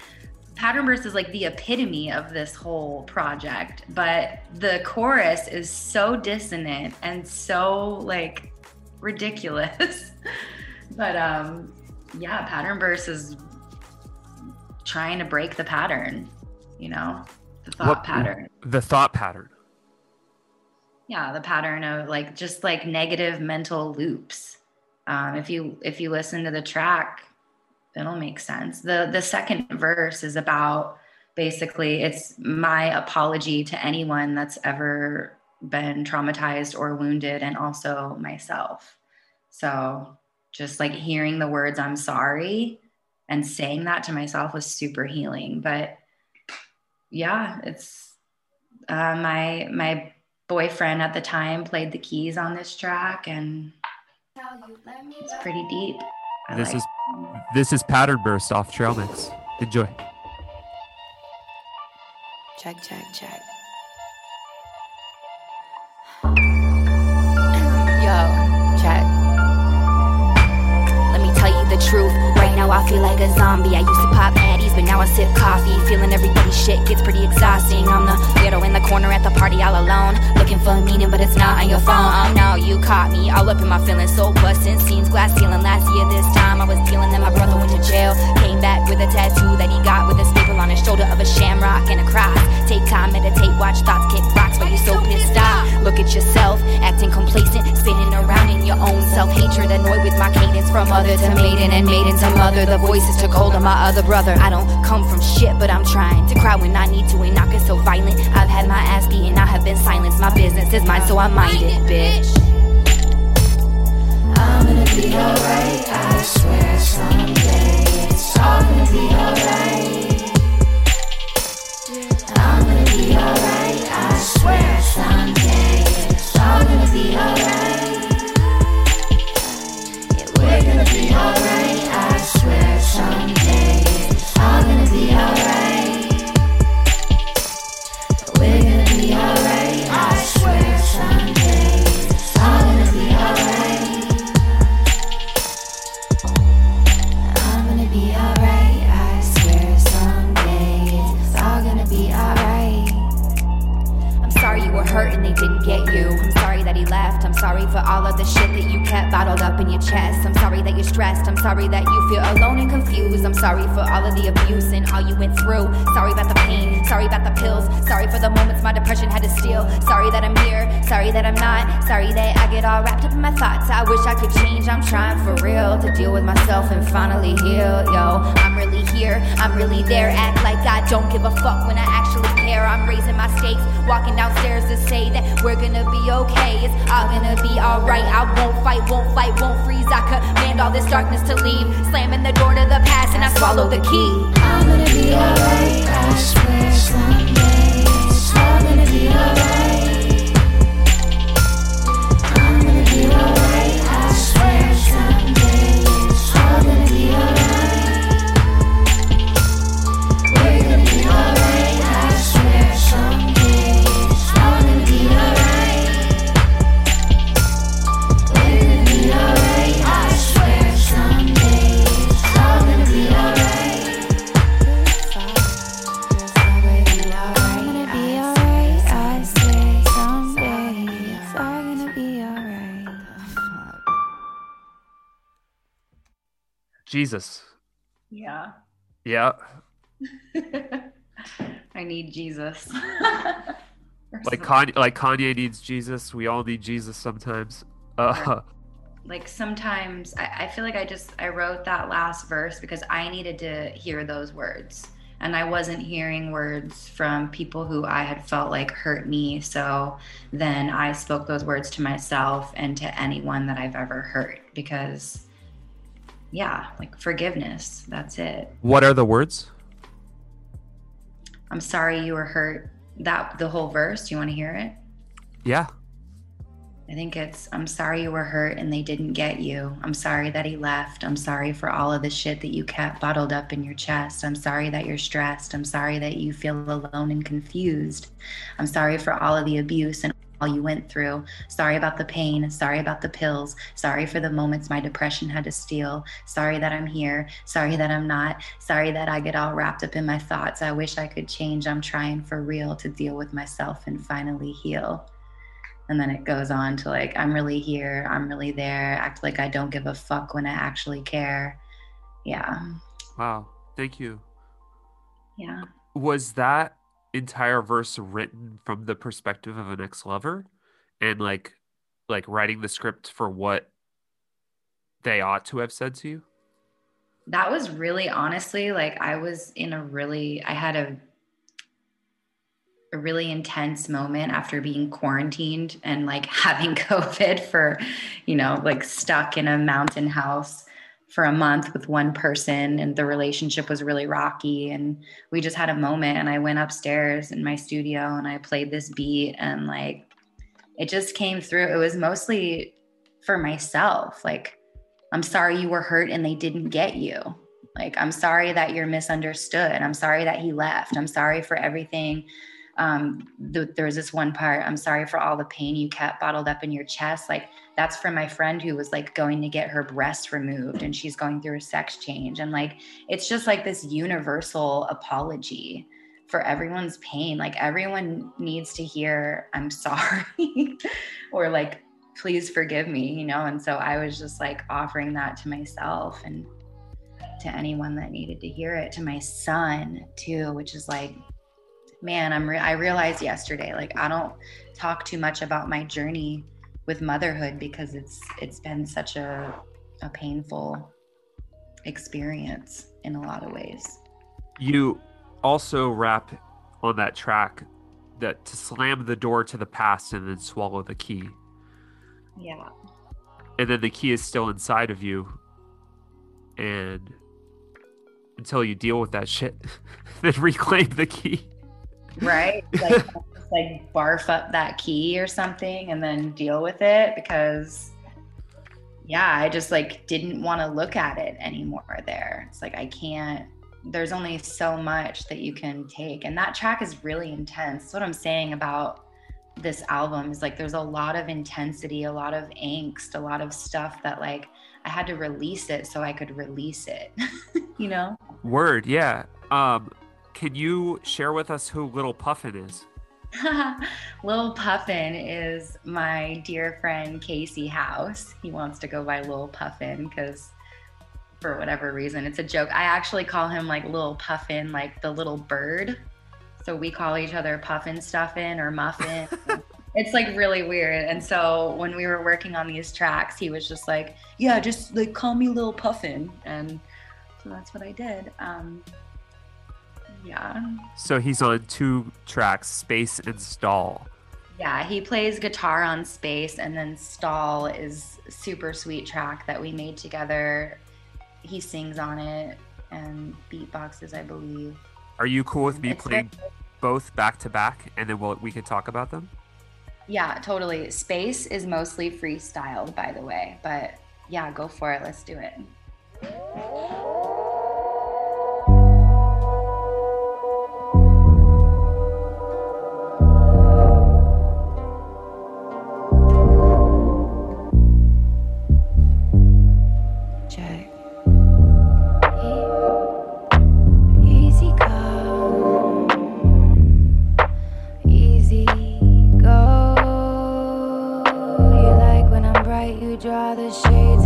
B: Pattern Burst is like the epitome of this whole project, but the chorus is so dissonant and so like ridiculous. but um yeah, Pattern Burst is trying to break the pattern, you know, the thought what, pattern.
A: The thought pattern.
B: Yeah, the pattern of like just like negative mental loops. Um, if you if you listen to the track, it'll make sense. The the second verse is about basically it's my apology to anyone that's ever been traumatized or wounded and also myself. So just like hearing the words I'm sorry and saying that to myself was super healing but yeah it's uh, my my boyfriend at the time played the keys on this track and it's pretty deep.
A: I this like is this is pattern burst off trail mix. Enjoy.
E: Check check check. The now I feel like a zombie. I used to pop patties, but now I sip coffee. Feeling everybody's shit gets pretty exhausting. I'm the weirdo in the corner at the party all alone. Looking for meaning, but it's not on your phone. Oh no, you caught me all up in my feelings. So busting scenes, glass ceiling. Last year this time I was dealing, then my brother went to jail. Came back with a tattoo that he got with a staple on his shoulder of a shamrock and a cross. Take time, meditate, watch thoughts kick rocks, but you so pissed off. Look at yourself, acting complacent, spinning around in your own self hatred, annoyed with my cadence from other to maiden and maiden to mother. The voices took hold of my other brother. I don't come from shit, but I'm trying to cry when I need to and not get so violent. I've had my ass beaten, I have been silenced. My business is mine, so I mind it, bitch. I'm gonna be alright, I swear someday it's all gonna be alright. I'm gonna be alright, I swear someday it's all gonna be alright. Yeah, We're gonna be alright, swear left. I'm sorry for all of the shit that you kept bottled up in your chest. I'm sorry that you're stressed. I'm sorry that you feel alone and confused. I'm sorry for all of the abuse and all you went through. Sorry about the pain. Sorry about the pills. Sorry for the moments my depression had to steal. Sorry that I'm here. Sorry that I'm not. Sorry that I get all wrapped up in my thoughts. I wish I could change. I'm trying for real to deal with myself and finally heal. Yo, I'm really here. I'm really there. Act like I don't give a fuck when I actually care. I'm raising my stakes. Walking downstairs to say that we're gonna be okay. It's all gonna be alright. I won't fight, won't fight, won't freeze. I command all this darkness to leave. Slamming the door to the past and I swallow the key.
D: I'm gonna be alright, I swear someday all gonna be alright.
A: Jesus.
B: Yeah.
A: Yeah.
B: I need Jesus.
A: Like Kanye, like Kanye needs Jesus. We all need Jesus sometimes. Uh,
B: like sometimes I, I feel like I just I wrote that last verse because I needed to hear those words. And I wasn't hearing words from people who I had felt like hurt me. So then I spoke those words to myself and to anyone that I've ever hurt because yeah, like forgiveness. That's it.
A: what are the words?
B: I'm sorry you were hurt. That the whole verse, Do you want to hear it?
A: Yeah.
B: I think it's I'm sorry you were hurt and they didn't get you. I'm sorry that he left. I'm sorry for all of the shit that you kept bottled up in your chest. I'm sorry that you're stressed. I'm sorry that you feel alone and confused. I'm sorry for all of the abuse and all you went through. Sorry about the pain. Sorry about the pills. Sorry for the moments my depression had to steal. Sorry that I'm here. Sorry that I'm not. Sorry that I get all wrapped up in my thoughts. I wish I could change. I'm trying for real to deal with myself and finally heal and then it goes on to like i'm really here i'm really there act like i don't give a fuck when i actually care yeah
A: Wow. Thank you.
B: yeah
A: Was that entire verse written from the perspective of an ex-lover and like like writing the script for what they ought to have said to you?
B: that was really honestly like i was in a really i had a a really intense moment after being quarantined and like having covid for you know like stuck in a mountain house for a month with one person and the relationship was really rocky and we just had a moment and i went upstairs in my studio and i played this beat and like it just came through. It was mostly for myself like i'm sorry you were hurt and they didn't get you. Like i'm sorry that you're misunderstood. I'm sorry that he left. I'm sorry for everything um was this one part i'm sorry for all the pain you kept bottled up in your chest. Like that's from my friend who was like going to get her breast removed and she's going through a sex change. And like it's just like this universal apology for everyone's pain. Like everyone needs to hear i'm sorry or like please forgive me you know? And so i was just like offering that to myself and to anyone that needed to hear it to my son too which is like man i'm re- i realized yesterday like i don't talk too much about my journey with motherhood because it's it's been such a a painful experience in a lot of ways
A: You also rap on that track that to slam the door to the past and then swallow the key.
B: yeah
A: And then the key is still inside of you. And until you deal with that shit, then reclaim the key.
B: Right? Like like barf up that key or something and then deal with it because yeah i just like didn't want to look at it anymore there. It's like i can't there's only so much that you can take. And that track is really intense. That's what i'm saying about this album is like there's a lot of intensity a lot of angst a lot of stuff that like i had to release it so i could release it you know?
A: Word, yeah. Um, can you share with us who Little Puffin is?
B: Little Puffin is my dear friend Casey House. He wants to go by Little Puffin because for whatever reason, it's a joke. I actually call him like Little Puffin, like the little bird. So we call each other Puffin Stuffin or Muffin. it's like really weird. And so when we were working on these tracks, he was just like, "Yeah, just like call me Little Puffin," and so that's what I did. Um, yeah.
A: So he's on two tracks, Space and Stall.
B: Yeah, he plays guitar on Space, and then Stall is a super sweet track that we made together. He sings on it and beatboxes, I believe.
A: Are you cool with me
B: It's
A: playing both back to back, and then we'll, we could talk about them?
B: Yeah, totally. Space is mostly freestyled, by the way, but yeah, go for it. Let's do it.
E: Draw the shades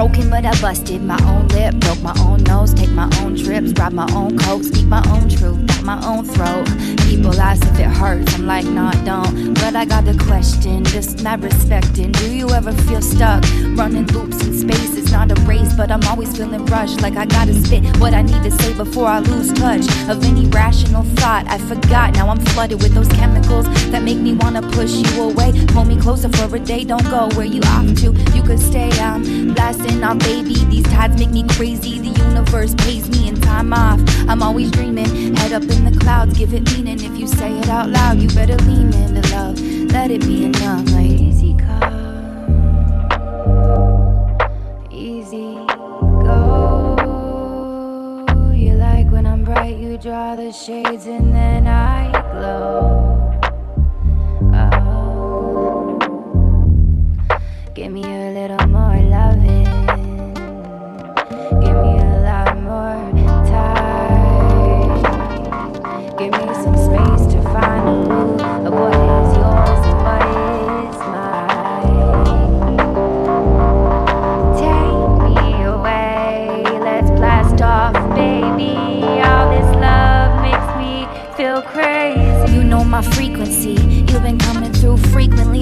E: broken, but I busted my own lip, broke my own nose, take my own trips, rob my own coke, speak my own truth, got my own throat. People ask if it hurts, I'm like, nah, don't. But I got the question, just not respecting. Do you ever feel stuck, running loops in space? It's not a race, but I'm always feeling rushed, like I gotta spit what I need to say before I lose touch of any rational thought. I forgot, now I'm flooded with those chemicals that make me wanna push you away. Pull me closer for a day, don't go where you off to. You could stay, I'm blasting off, baby. These tides make me crazy. The universe pays me in time off. I'm always dreaming, head up in the clouds, give it meaning. If you say it out loud, you better lean into love. Let it be enough, like easy come, easy go. You like when I'm bright, you draw the shades and then I glow. Oh. Give me a little more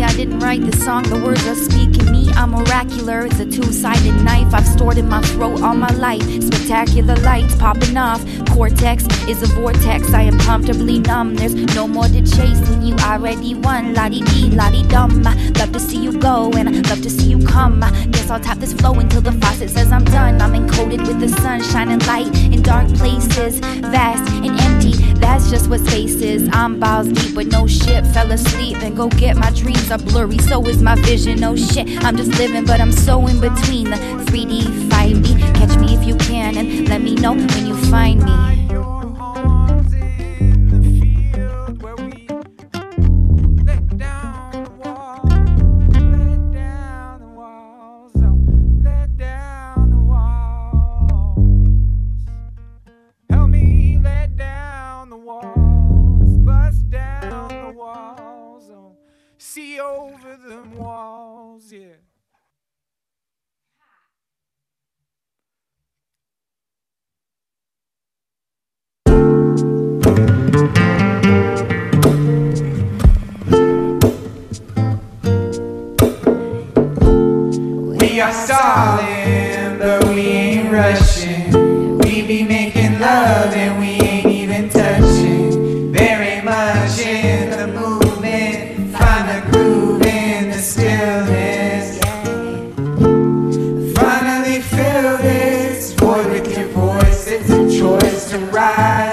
E: I didn't write the song, the words are speaking me. I'm oracular, it's a two sided knife I've stored in my throat all my life. Spectacular lights popping off. Cortex is a vortex, I am comfortably numb. There's no more to chase when you already won. La di dee, la di dum. Love to see you go and I love to see you come. Guess I'll tap this flow until the faucet says I'm done. I'm encoded with the sun shining light in dark places, vast and empty. That's just what space is. I'm balls deep, but no shit. Fell asleep and go get my dreams are blurry. So is my vision. No shit. I'm just living, but I'm so in between the 3D, 5D. Catch me if you can and let me know when you find me.
F: Them walls, yeah. We are stalling, but we ain't rushing. We be making love and we
E: right.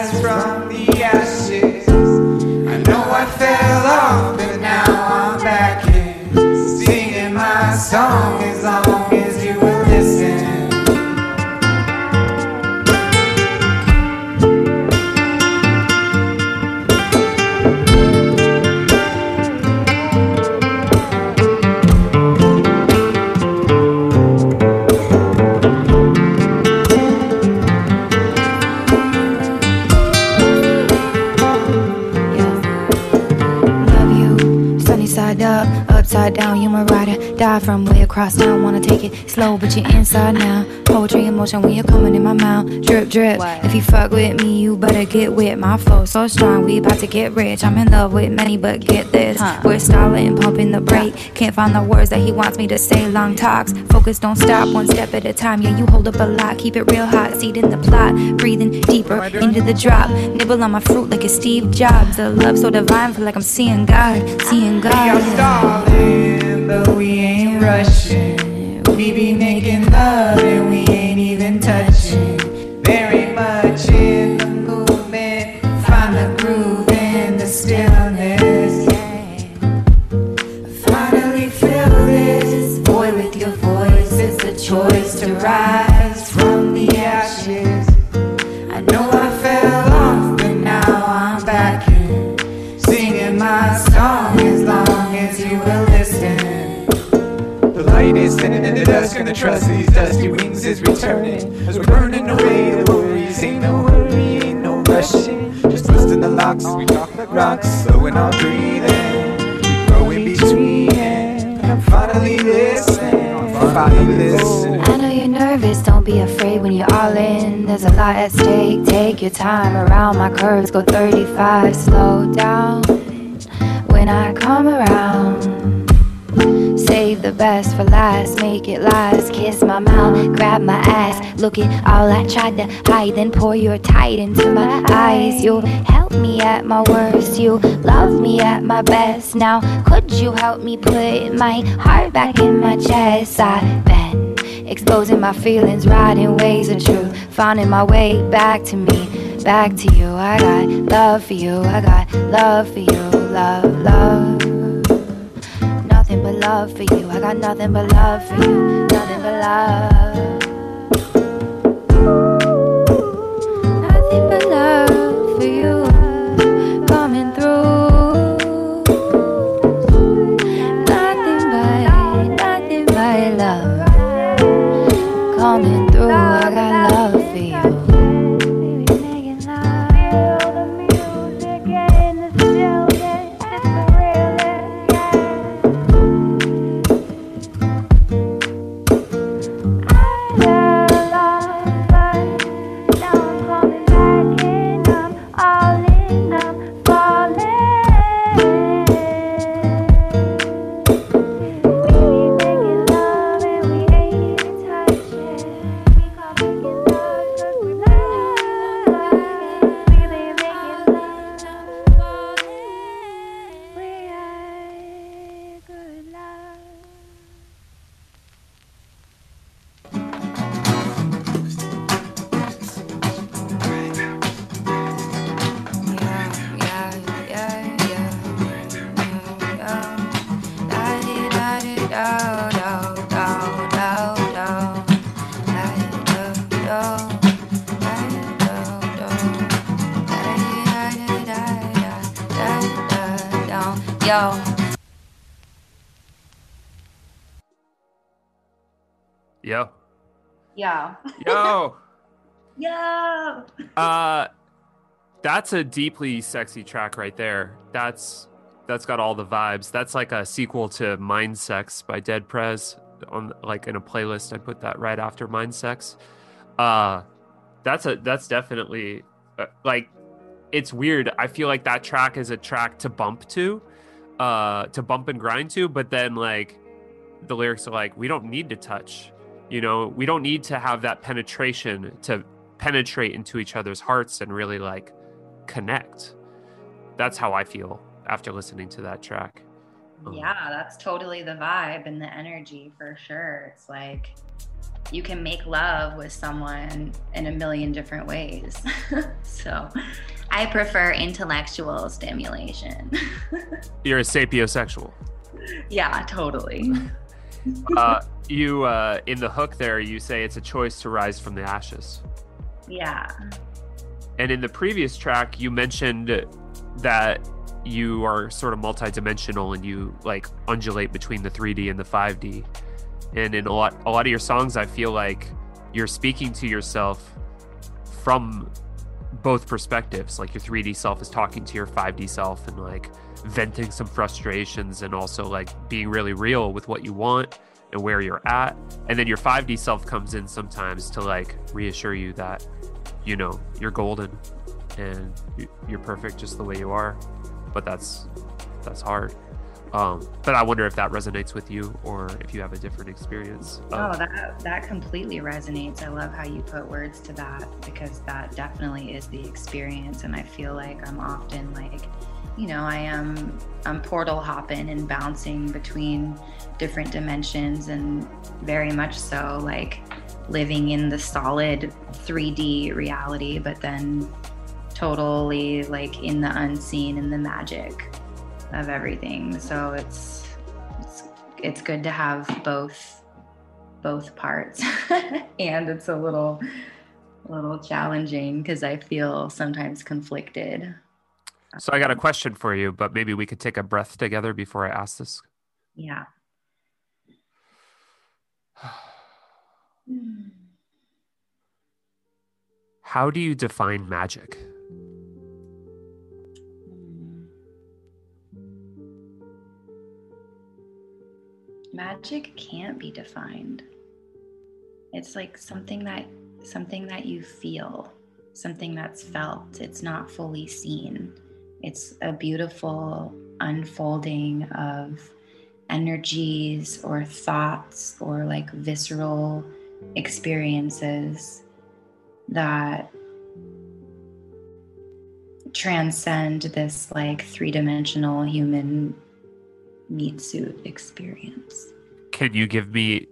E: Rider, die from way across town. Wanna take it slow, but you're inside now. Poetry in motion when you're coming in my mouth. Drip, drip. If you fuck with me, you better get with my flow so strong. We about to get rich. I'm in love with many, but get this. We're stalling, pumping the brake. Can't find the words that he wants me to say. Long talks, focus, don't stop. One step at a time. Yeah, you hold up a lot. Keep it real hot. Seed in the plot. Breathing deeper into the drop. Nibble on my fruit like a Steve Jobs. The love so divine, feel like I'm seeing God, seeing
F: You're
E: God.
F: But we ain't rushing. We be making love and we ain't even touching. Very much and the trust these dusty wings is returning. As we're burning away the worries, ain't no hurry, ain't no rushing. Just twisting the locks, we talk like rocks, slowing our breathing. We grow in between, and I'm finally listening. Finally listening.
E: I know you're nervous, don't be afraid when you're all in. There's a lot at stake. Take your time around my curves, go 35, slow down. When I come around, save the best for last, make it last. Kiss my mouth, grab my ass. Look at all I tried to hide, then pour your tide into my eyes. You help me at my worst, you love me at my best. Now, could you help me put my heart back in my chest? I've been exposing my feelings, riding ways of truth, finding my way back to me, back to you. I got love for you, I got love for you, love, love. Love for you, I got nothing but love for you, nothing but love.
B: Yeah.
A: Yo.
B: Yeah.
A: uh that's a deeply sexy track right there. That's that's got all the vibes. That's like a sequel to Mind Sex by Dead Prez on like in a playlist. I put that right after Mind Sex. Uh that's a that's definitely uh, like it's weird. I feel like that track is a track to bump to, uh to bump and grind to, but then like the lyrics are like we don't need to touch. You know, we don't need to have that penetration to penetrate into each other's hearts and really like connect. That's how I feel after listening to that track. Um,
B: Yeah, that's totally the vibe and the energy for sure. It's like you can make love with someone in a million different ways. so I prefer intellectual stimulation.
A: You're a sapiosexual.
B: yeah, totally.
A: Uh, you uh, in the hook there, you say it's a choice to rise from the ashes.
B: Yeah.
A: And in the previous track, you mentioned that you are sort of multidimensional and you like undulate between the 3D and the 5D. And in a lot a lot of your songs I feel like you're speaking to yourself from both perspectives. Like your 3D self is talking to your 5D self and like venting some frustrations and also like being really real with what you want and where you're at. And then your 5D self comes in sometimes to like reassure you that, you know, you're golden and you- you're perfect just the way you are. But that's that's hard. Um, but I wonder if that resonates with you or if you have a different experience.
B: Oh, that that completely resonates. I love how you put words to that because that definitely is the experience and I feel like I'm often like you know, I am I'm portal hopping and bouncing between different dimensions and very much so like living in the solid 3D reality but then totally like in the unseen and the magic of everything. So it's it's it's good to have both both parts and it's a little a little challenging because i feel sometimes conflicted
A: So I got a question for you, but maybe we could take a breath together before I ask this.
B: yeah
A: How do you define magic?
B: magic can't be defined it's like something that something that you feel something that's felt it's not fully seen it's a beautiful unfolding of energies or thoughts or like visceral experiences that transcend this like three-dimensional human meat suit experience
A: Can you give me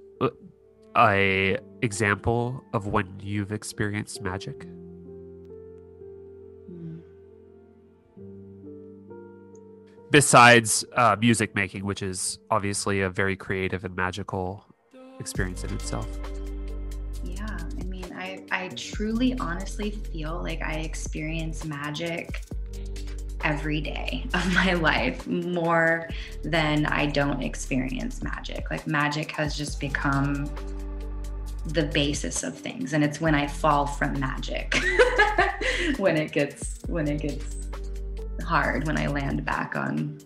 A: a example of when you've experienced magic? Besides uh, music making, which is obviously a very creative and magical experience in itself.
B: Yeah, I mean, I I truly, honestly feel like I experience magic every day of my life more than I don't experience magic. Like magic has just become the basis of things and it's when I fall from magic when it gets when it gets hard when I land back on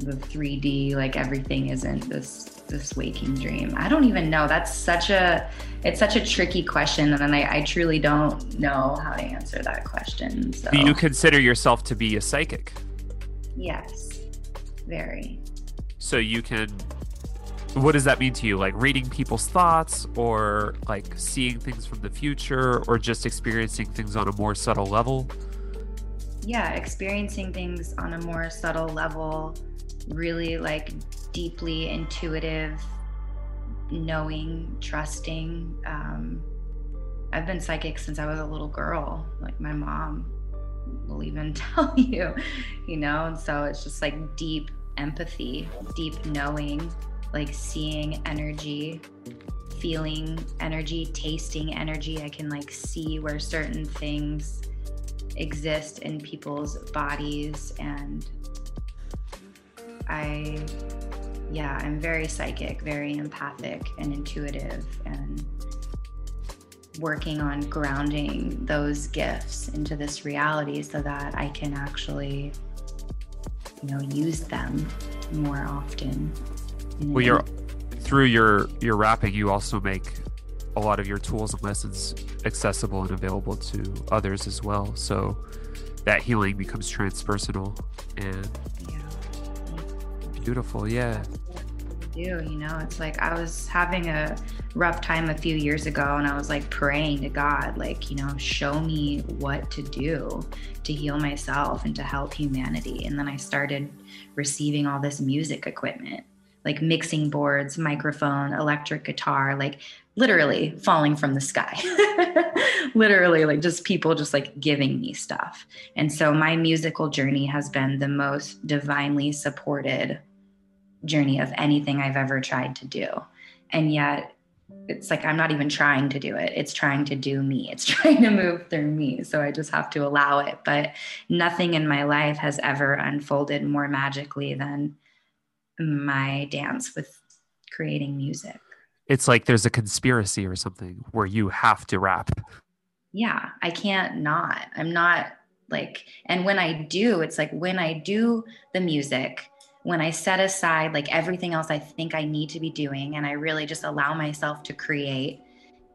B: the 3D like everything isn't this this waking dream. I don't even know. That's such a it's such a tricky question and I, I truly don't know how to answer that question. So
A: Do you consider yourself to be a psychic?
B: yes. Very.
A: So you can. What does that mean to you? Like reading people's thoughts, or like seeing things from the future, or just experiencing things on a more subtle level?
B: Yeah experiencing things on a more subtle level really like deeply intuitive knowing trusting um, i've been psychic since i was a little girl like my mom will even tell you you know? And so it's just like deep empathy deep knowing like seeing energy feeling energy tasting energy. I can like see where certain things exist in people's bodies. And i yeah i'm very psychic very empathic and intuitive and working on grounding those gifts into this reality so that i can actually you know use them more often.
A: Well, you're through your your rapping, you also make a lot of your tools and lessons accessible and available to others as well. So that healing becomes transpersonal and
B: yeah.
A: beautiful. Yeah.
B: do you know it's like i was having a rough time a few years ago and i was like praying to god like you know show me what to do to heal myself and to help humanity and then i started receiving all this music equipment like mixing boards microphone electric guitar like literally falling from the sky literally like just people just like giving me stuff and so my musical journey has been the most divinely supported journey of anything I've ever tried to do. And yet it's like I'm not even trying to do it. It's trying to do me. It's trying to move through me. So I just have to allow it. But nothing in my life has ever unfolded more magically than my dance with creating music.
A: It's like there's a conspiracy or something where you have to rap.
B: yeah, I can't not. I'm not like, and when I do, it's like when I do the music, when I set aside like everything else I think I need to be doing, and I really just allow myself to create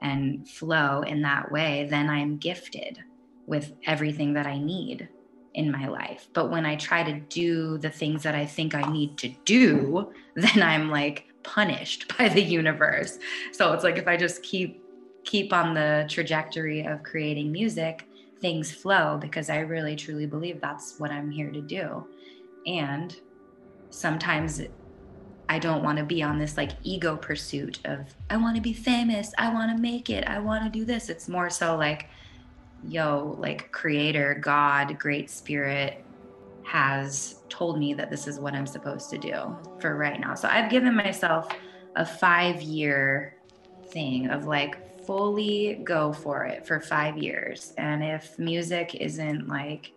B: and flow in that way, then I'm gifted with everything that I need in my life. But when I try to do the things that I think I need to do, then I'm like punished by the universe. So it's like if I just keep keep on the trajectory of creating music, things flow because I really truly believe that's what I'm here to do. And sometimes I don't want to be on this like ego pursuit of I want to be famous, I want to make it, I want to do this. It's more so like yo, like creator, God, great spirit has told me that this is what I'm supposed to do for right now. So I've given myself a 5 year thing of like fully go for it for five years. And if music isn't like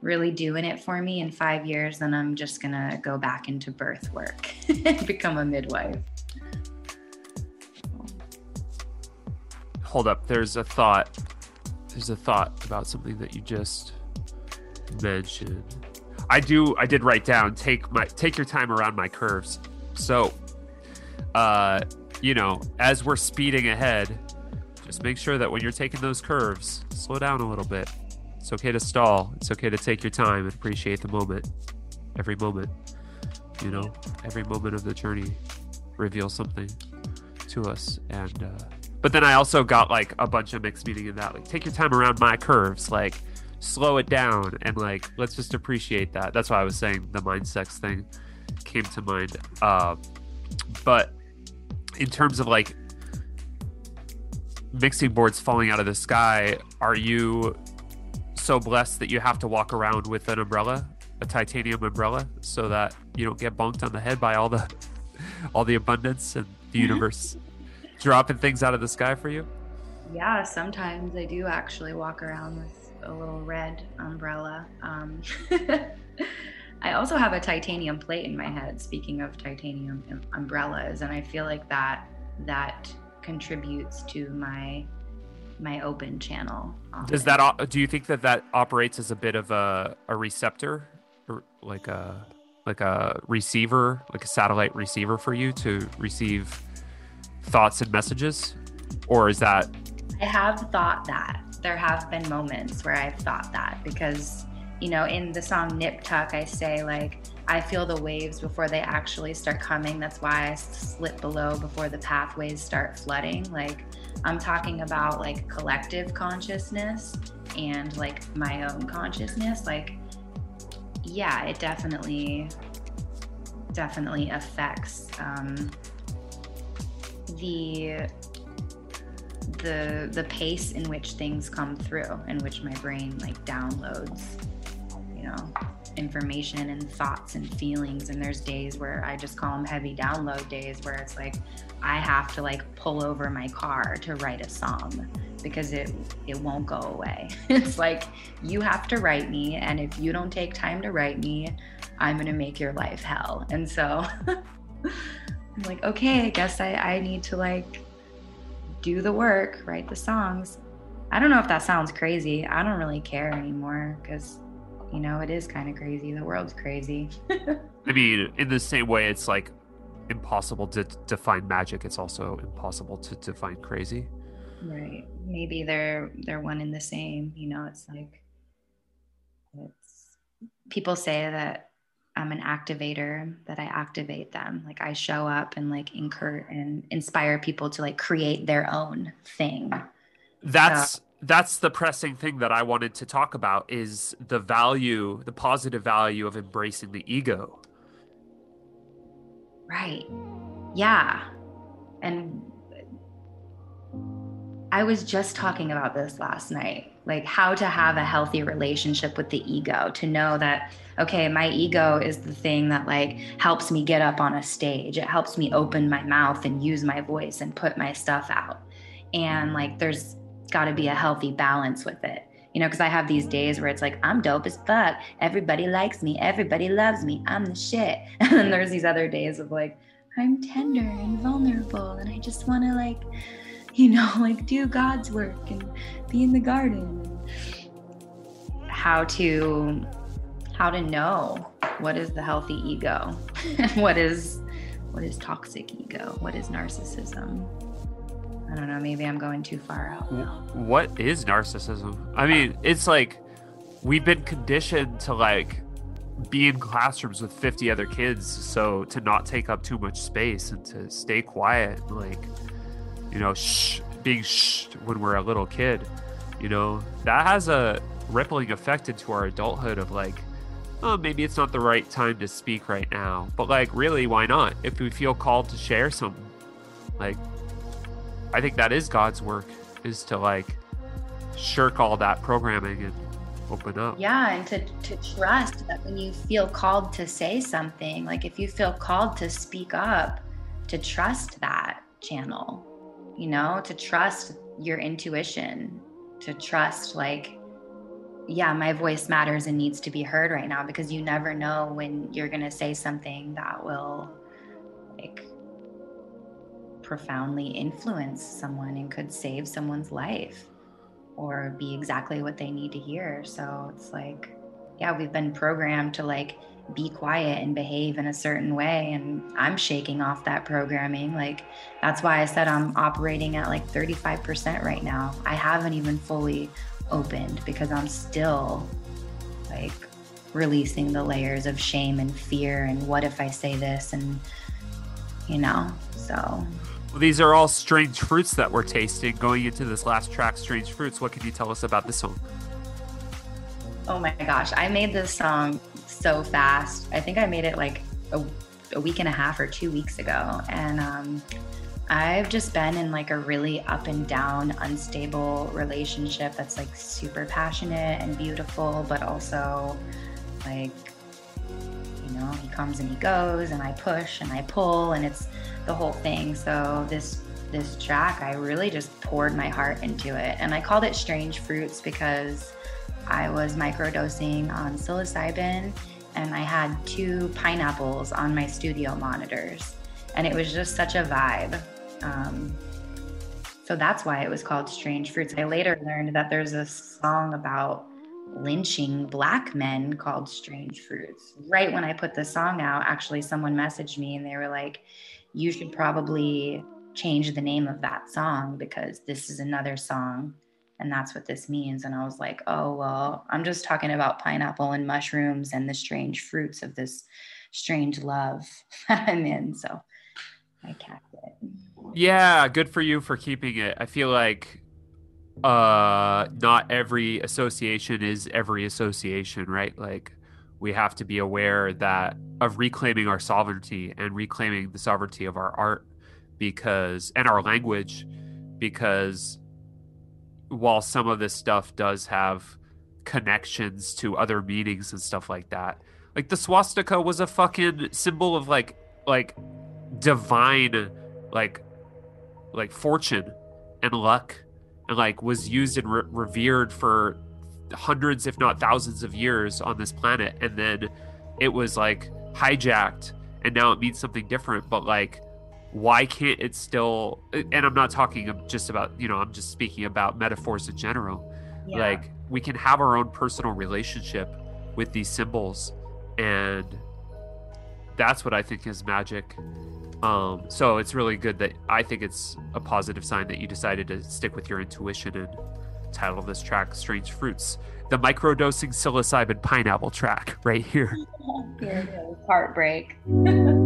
B: really doing it for me in five years, then I'm just gonna go back into birth work and become a midwife.
A: Hold up, there's a thought. There's a thought about something that you just mentioned. I do I did write down take my take your time around my curves. So uh you know, as we're speeding ahead, just make sure that when you're taking those curves, slow down a little bit. It's okay to stall. It's okay to take your time and appreciate the moment. Every moment, you know, every moment of the journey reveals something to us. And, uh, but then I also got like a bunch of mixed meaning in that. Like, take your time around my curves. Like, slow it down and like, let's just appreciate that. That's why I was saying the mind sex thing came to mind. Uh, but in terms of like mixing boards falling out of the sky, are you so blessed that you have to walk around with an umbrella, a titanium umbrella, so that you don't get bonked on the head by all the all the abundance and the universe dropping things out of the sky for you?
B: Yeah, sometimes I do actually walk around with a little red umbrella. Um, I also have a titanium plate in my head. Speaking of titanium um, umbrellas, and I feel like that that contributes to my my open channel. often.
A: Does that do you think that that operates as a bit of a, a receptor or like a like a receiver, like a satellite receiver for you to receive thoughts and messages? Or is that
B: I have thought that. There have been moments where I've thought that because, you know, in the song Nip Tuck, I say, like, I feel the waves before they actually start coming. That's why I slip below before the pathways start flooding. Like, I'm talking about like collective consciousness and like my own consciousness. Like, yeah, it definitely, definitely affects um, the the the pace in which things come through in which my brain like downloads you know information and thoughts and feelings. And there's days where i just call them heavy download days where it's like i have to like pull over my car to write a song because it it won't go away. It's like you have to write me and if you don't take time to write me i'm going to make your life hell. And so i'm like okay i guess i i need to like do the work, write the songs. I don't know if that sounds crazy. I don't really care anymore because, you know, it is kind of crazy. The world's crazy.
A: I mean, in the same way it's like impossible to define magic, it's also impossible to define crazy.
B: right. Maybe they're they're one and the same. You know, it's like it's people say that I'm an activator, that I activate them. Like I show up and like incur and inspire people to like create their own thing.
A: That's that's the pressing thing that I wanted to talk about is the value, the positive value of embracing the ego.
B: Right. Yeah. And I was just talking about this last night like how to have a healthy relationship with the ego, to know that, okay, my ego is the thing that like helps me get up on a stage. It helps me open my mouth and use my voice and put my stuff out. And like there's got to be a healthy balance with it you know, because I have these days where it's like, I'm dope as fuck. Everybody likes me. Everybody loves me. I'm the shit. And then there's these other days of like, I'm tender and vulnerable and I just want to like, you know, like do God's work and be in the garden. How to how to know what is the healthy ego and what is what is toxic ego, what is narcissism. I don't know, maybe I'm going too far out now.
A: What is narcissism? I mean, it's like we've been conditioned to like be in classrooms with 50 other kids so to not take up too much space and to stay quiet like you know shh being shh when we're a little kid you know? That has a rippling effect into our adulthood of like oh maybe it's not the right time to speak right now. But like really why not? If we feel called to share something. Like i think that is god's work is to like shirk all that programming and open up.
B: Yeah, and to, to trust that when you feel called to say something, like if you feel called to speak up, to trust that channel, you know, to trust your intuition, to trust, like, yeah, my voice matters and needs to be heard right now because you never know when you're going to say something that will, like, profoundly influence someone and could save someone's life or be exactly what they need to hear. So it's like, yeah, we've been programmed to like be quiet and behave in a certain way. And I'm shaking off that programming. Like, that's why I said I'm operating at like 35% right now. I haven't even fully opened because I'm still like releasing the layers of shame and fear and what if I say this and, you know, so
A: Well, these are all strange fruits that we're tasting going into this last track, Strange Fruits. What can you tell us about this song?
B: Oh my gosh, I made this song so fast. I think I made it like a, a week and a half or two weeks ago. And um, I've just been in like a really up and down, unstable relationship that's like super passionate and beautiful, but also like, you know, he comes and he goes, and I push and I pull, and it's the whole thing. So this this track, I really just poured my heart into it, and I called it "Strange Fruits" because I was microdosing on psilocybin, and I had two pineapples on my studio monitors, and it was just such a vibe. Um, so that's why it was called Strange Fruits. I later learned that there's a song about lynching black men called Strange Fruits. Right when I put the song out, actually, someone messaged me and they were like, You should probably change the name of that song because this is another song and that's what this means. And I was like, Oh, well, I'm just talking about pineapple and mushrooms and the strange fruits of this strange love that I'm in. So I kept it.
A: Yeah, good for you for keeping it. I feel like uh not every association is every association, right? Like we have to be aware that of reclaiming our sovereignty and reclaiming the sovereignty of our art because and our language because while some of this stuff does have connections to other meanings and stuff like that. Like the swastika was a fucking symbol of like like divine like like fortune and luck and like was used and re- revered for hundreds if not thousands of years on this planet. And then it was like hijacked and now it means something different. But like why can't it still and i'm not talking just about you know i'm just speaking about metaphors in general
B: Yeah.
A: like we can have our own personal relationship with these symbols and that's what i think is magic um so it's really good that i think it's a positive sign that you decided to stick with your intuition and title this track strange fruits the microdosing psilocybin pineapple track right here.
B: Heartbreak.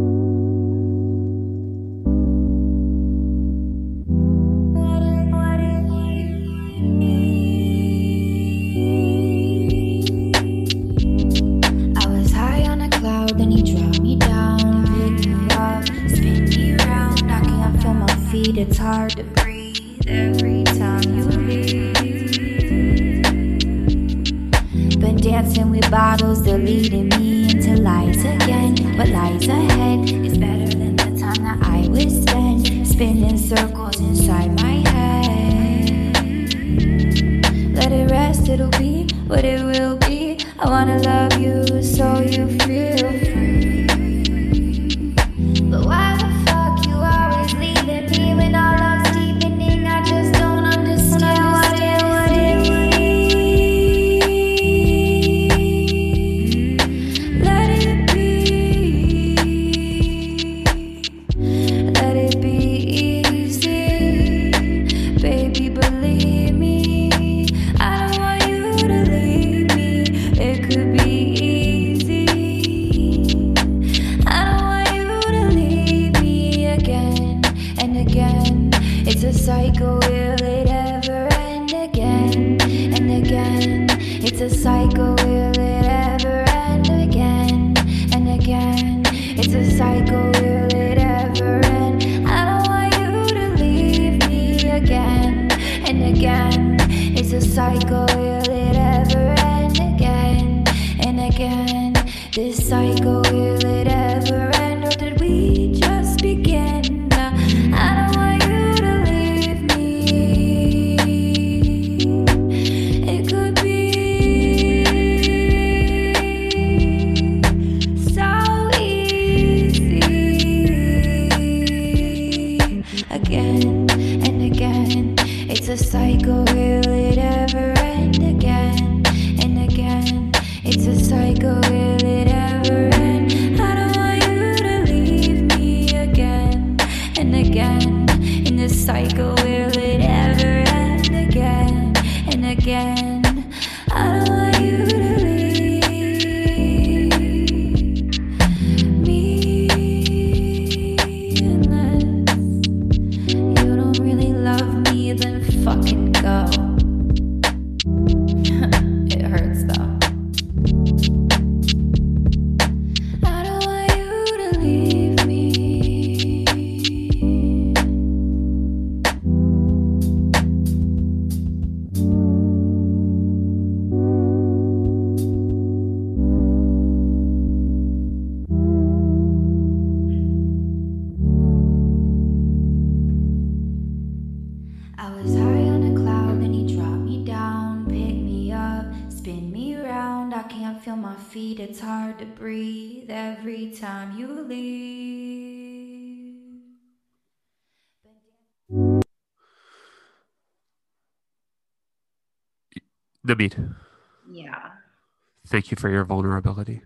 A: for your vulnerability.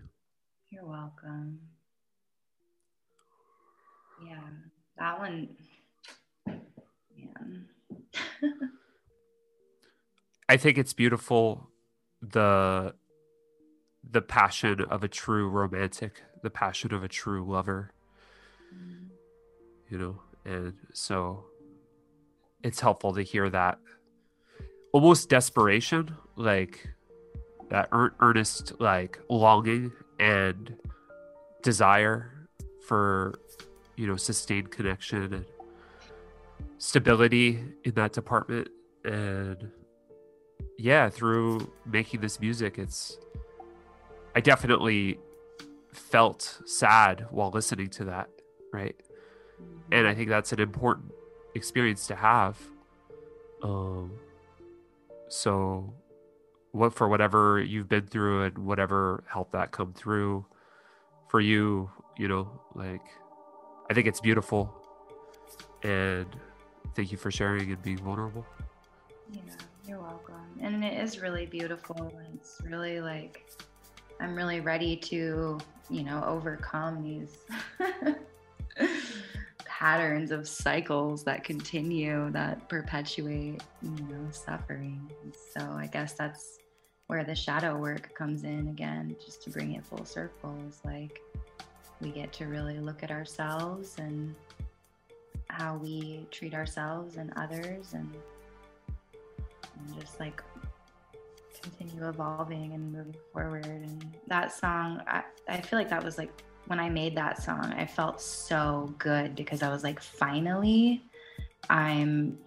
B: you're welcome. Yeah, that one, man.
A: I think it's beautiful the the passion of a true romantic, the passion of a true lover, mm-hmm. you know, and so it's helpful to hear that almost desperation, like that ear- earnest, like longing and desire for, you know, sustained connection and stability in that department. And yeah, through making this music, it's, I definitely felt sad while listening to that, right? And I think that's an important experience to have. Um, so, what for whatever you've been through and whatever helped that come through for you, you know, like I think it's beautiful. And thank you for sharing and being vulnerable.
B: Yeah, you're welcome. And it is really beautiful. It's really like I'm really ready to, you know, overcome these patterns of cycles that continue, that perpetuate, you know, suffering. And so I guess that's where the shadow work comes in again, just to bring it full circle. Is like we get to really look at ourselves and how we treat ourselves and others and and just like continue evolving and moving forward. And that song, I, I feel like that was like when I made that song, I felt so good because I was like, finally, I'm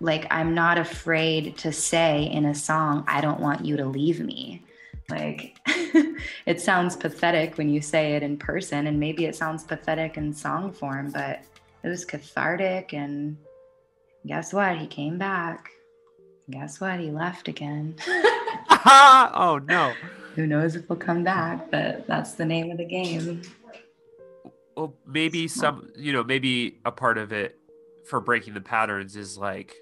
B: like, I'm not afraid to say in a song, I don't want you to leave me. Like, it sounds pathetic when you say it in person, and maybe it sounds pathetic in song form, but it was cathartic and guess what? He came back. Guess what? He left again.
A: oh no.
B: Who knows if he'll come back, but that's the name of the game.
A: Well, maybe some, you know, maybe a part of it for breaking the patterns is like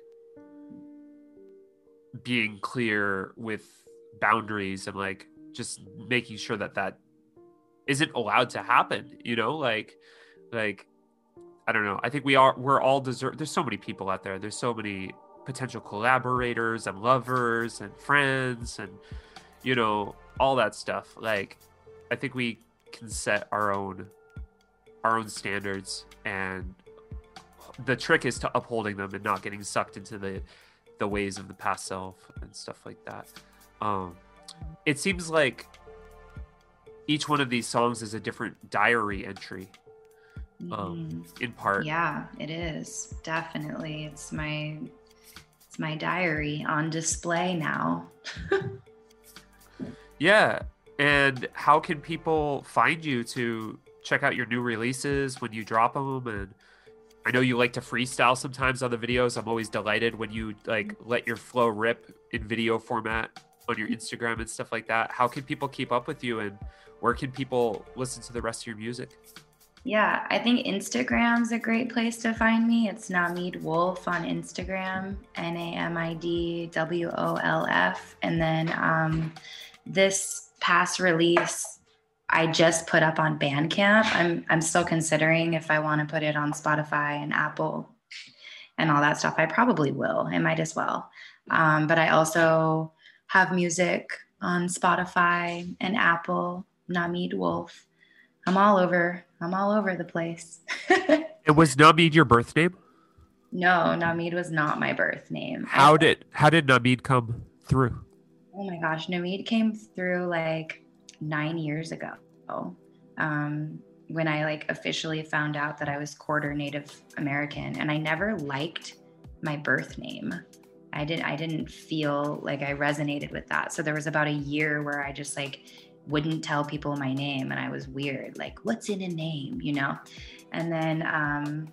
A: being clear with boundaries and like just making sure that that isn't allowed to happen, you know, like like I don't know. I think we are we're all deserve there's so many people out there. There's so many potential collaborators and lovers and friends and you know, all that stuff. Like I think we can set our own our own standards and the trick is to upholding them and not getting sucked into the the ways of the past self and stuff like that. Um it seems like each one of these songs is a different diary entry um in part
B: Yeah, it is. Definitely. It's my it's my diary on display now.
A: Yeah. And how can people find you to check out your new releases when you drop them? And I know you like to freestyle sometimes on the videos. I'm always delighted when you like let your flow rip in video format on your Instagram and stuff like that. How can people keep up with you and where can people listen to the rest of your music?
B: Yeah, I think Instagram's a great place to find me. It's Namid Wolf on Instagram, N A M I D W O L F. And then um, this past release, I just put up on Bandcamp. I'm I'm still considering if I want to put it on Spotify and Apple and all that stuff. I probably will. I might as well. Um, but I also have music on Spotify and Apple. Namid Wolf. I'm all over. I'm all over the place.
A: it was Namid your birth name?
B: no, Namid was not my birth name. I-
A: How did how did Namid come through?
B: Oh my gosh, Namid came through like nine years ago. Um, when I like officially found out that I was quarter Native American, and I never liked my birth name. I didn't. I didn't feel like I resonated with that. So there was about a year where I just like wouldn't tell people my name, and I was weird. Like, what's in a name, you know? And then, um,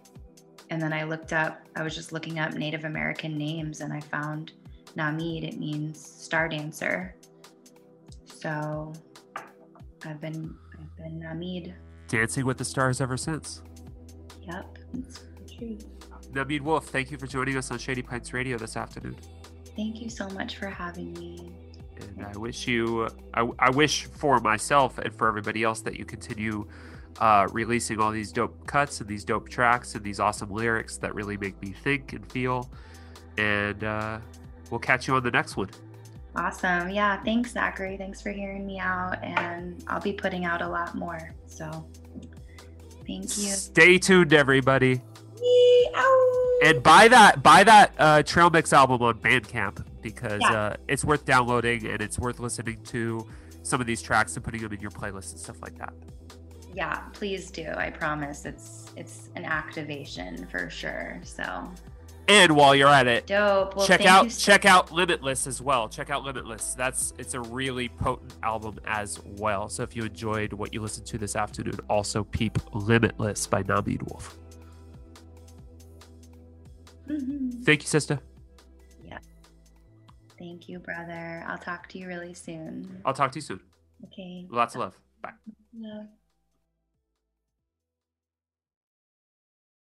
B: and then I looked up. I was just looking up Native American names, and I found Namid, it means star dancer. So I've been I've been Namid.
A: Dancing with the Stars ever since.
B: Yep, it's true.
A: Namid Wolf, thank you for joining us on Shady Pines Radio this afternoon.
B: Thank you so much for having me.
A: And I wish you, I, I wish for myself and for everybody else that you continue uh, releasing all these dope cuts and these dope tracks and these awesome lyrics that really make me think and feel. And uh, we'll catch you on the next one.
B: Awesome. Yeah, thanks, Zachary. Thanks for hearing me out. And I'll be putting out a lot more. So thank you.
A: Stay tuned, everybody. And buy that buy that uh, Trail Mix album on Bandcamp because
B: Yeah.
A: uh, it's worth downloading and it's worth listening to some of these tracks and putting them in your playlist and stuff like that.
B: Yeah, please do. I promise it's it's an activation for sure. So
A: And while you're at it,
B: dope. Well,
A: check out
B: so-
A: check out Limitless as well. Check out Limitless. That's it's a really potent album as well. So if you enjoyed what you listened to this afternoon, also peep Limitless by Namid Wolf.
B: Mhm.
A: Thank you, sister. Yeah.
B: Thank you, brother. I'll talk to you really soon.
A: I'll talk to you soon.
B: Okay.
A: Lots of love. Bye.
B: Love.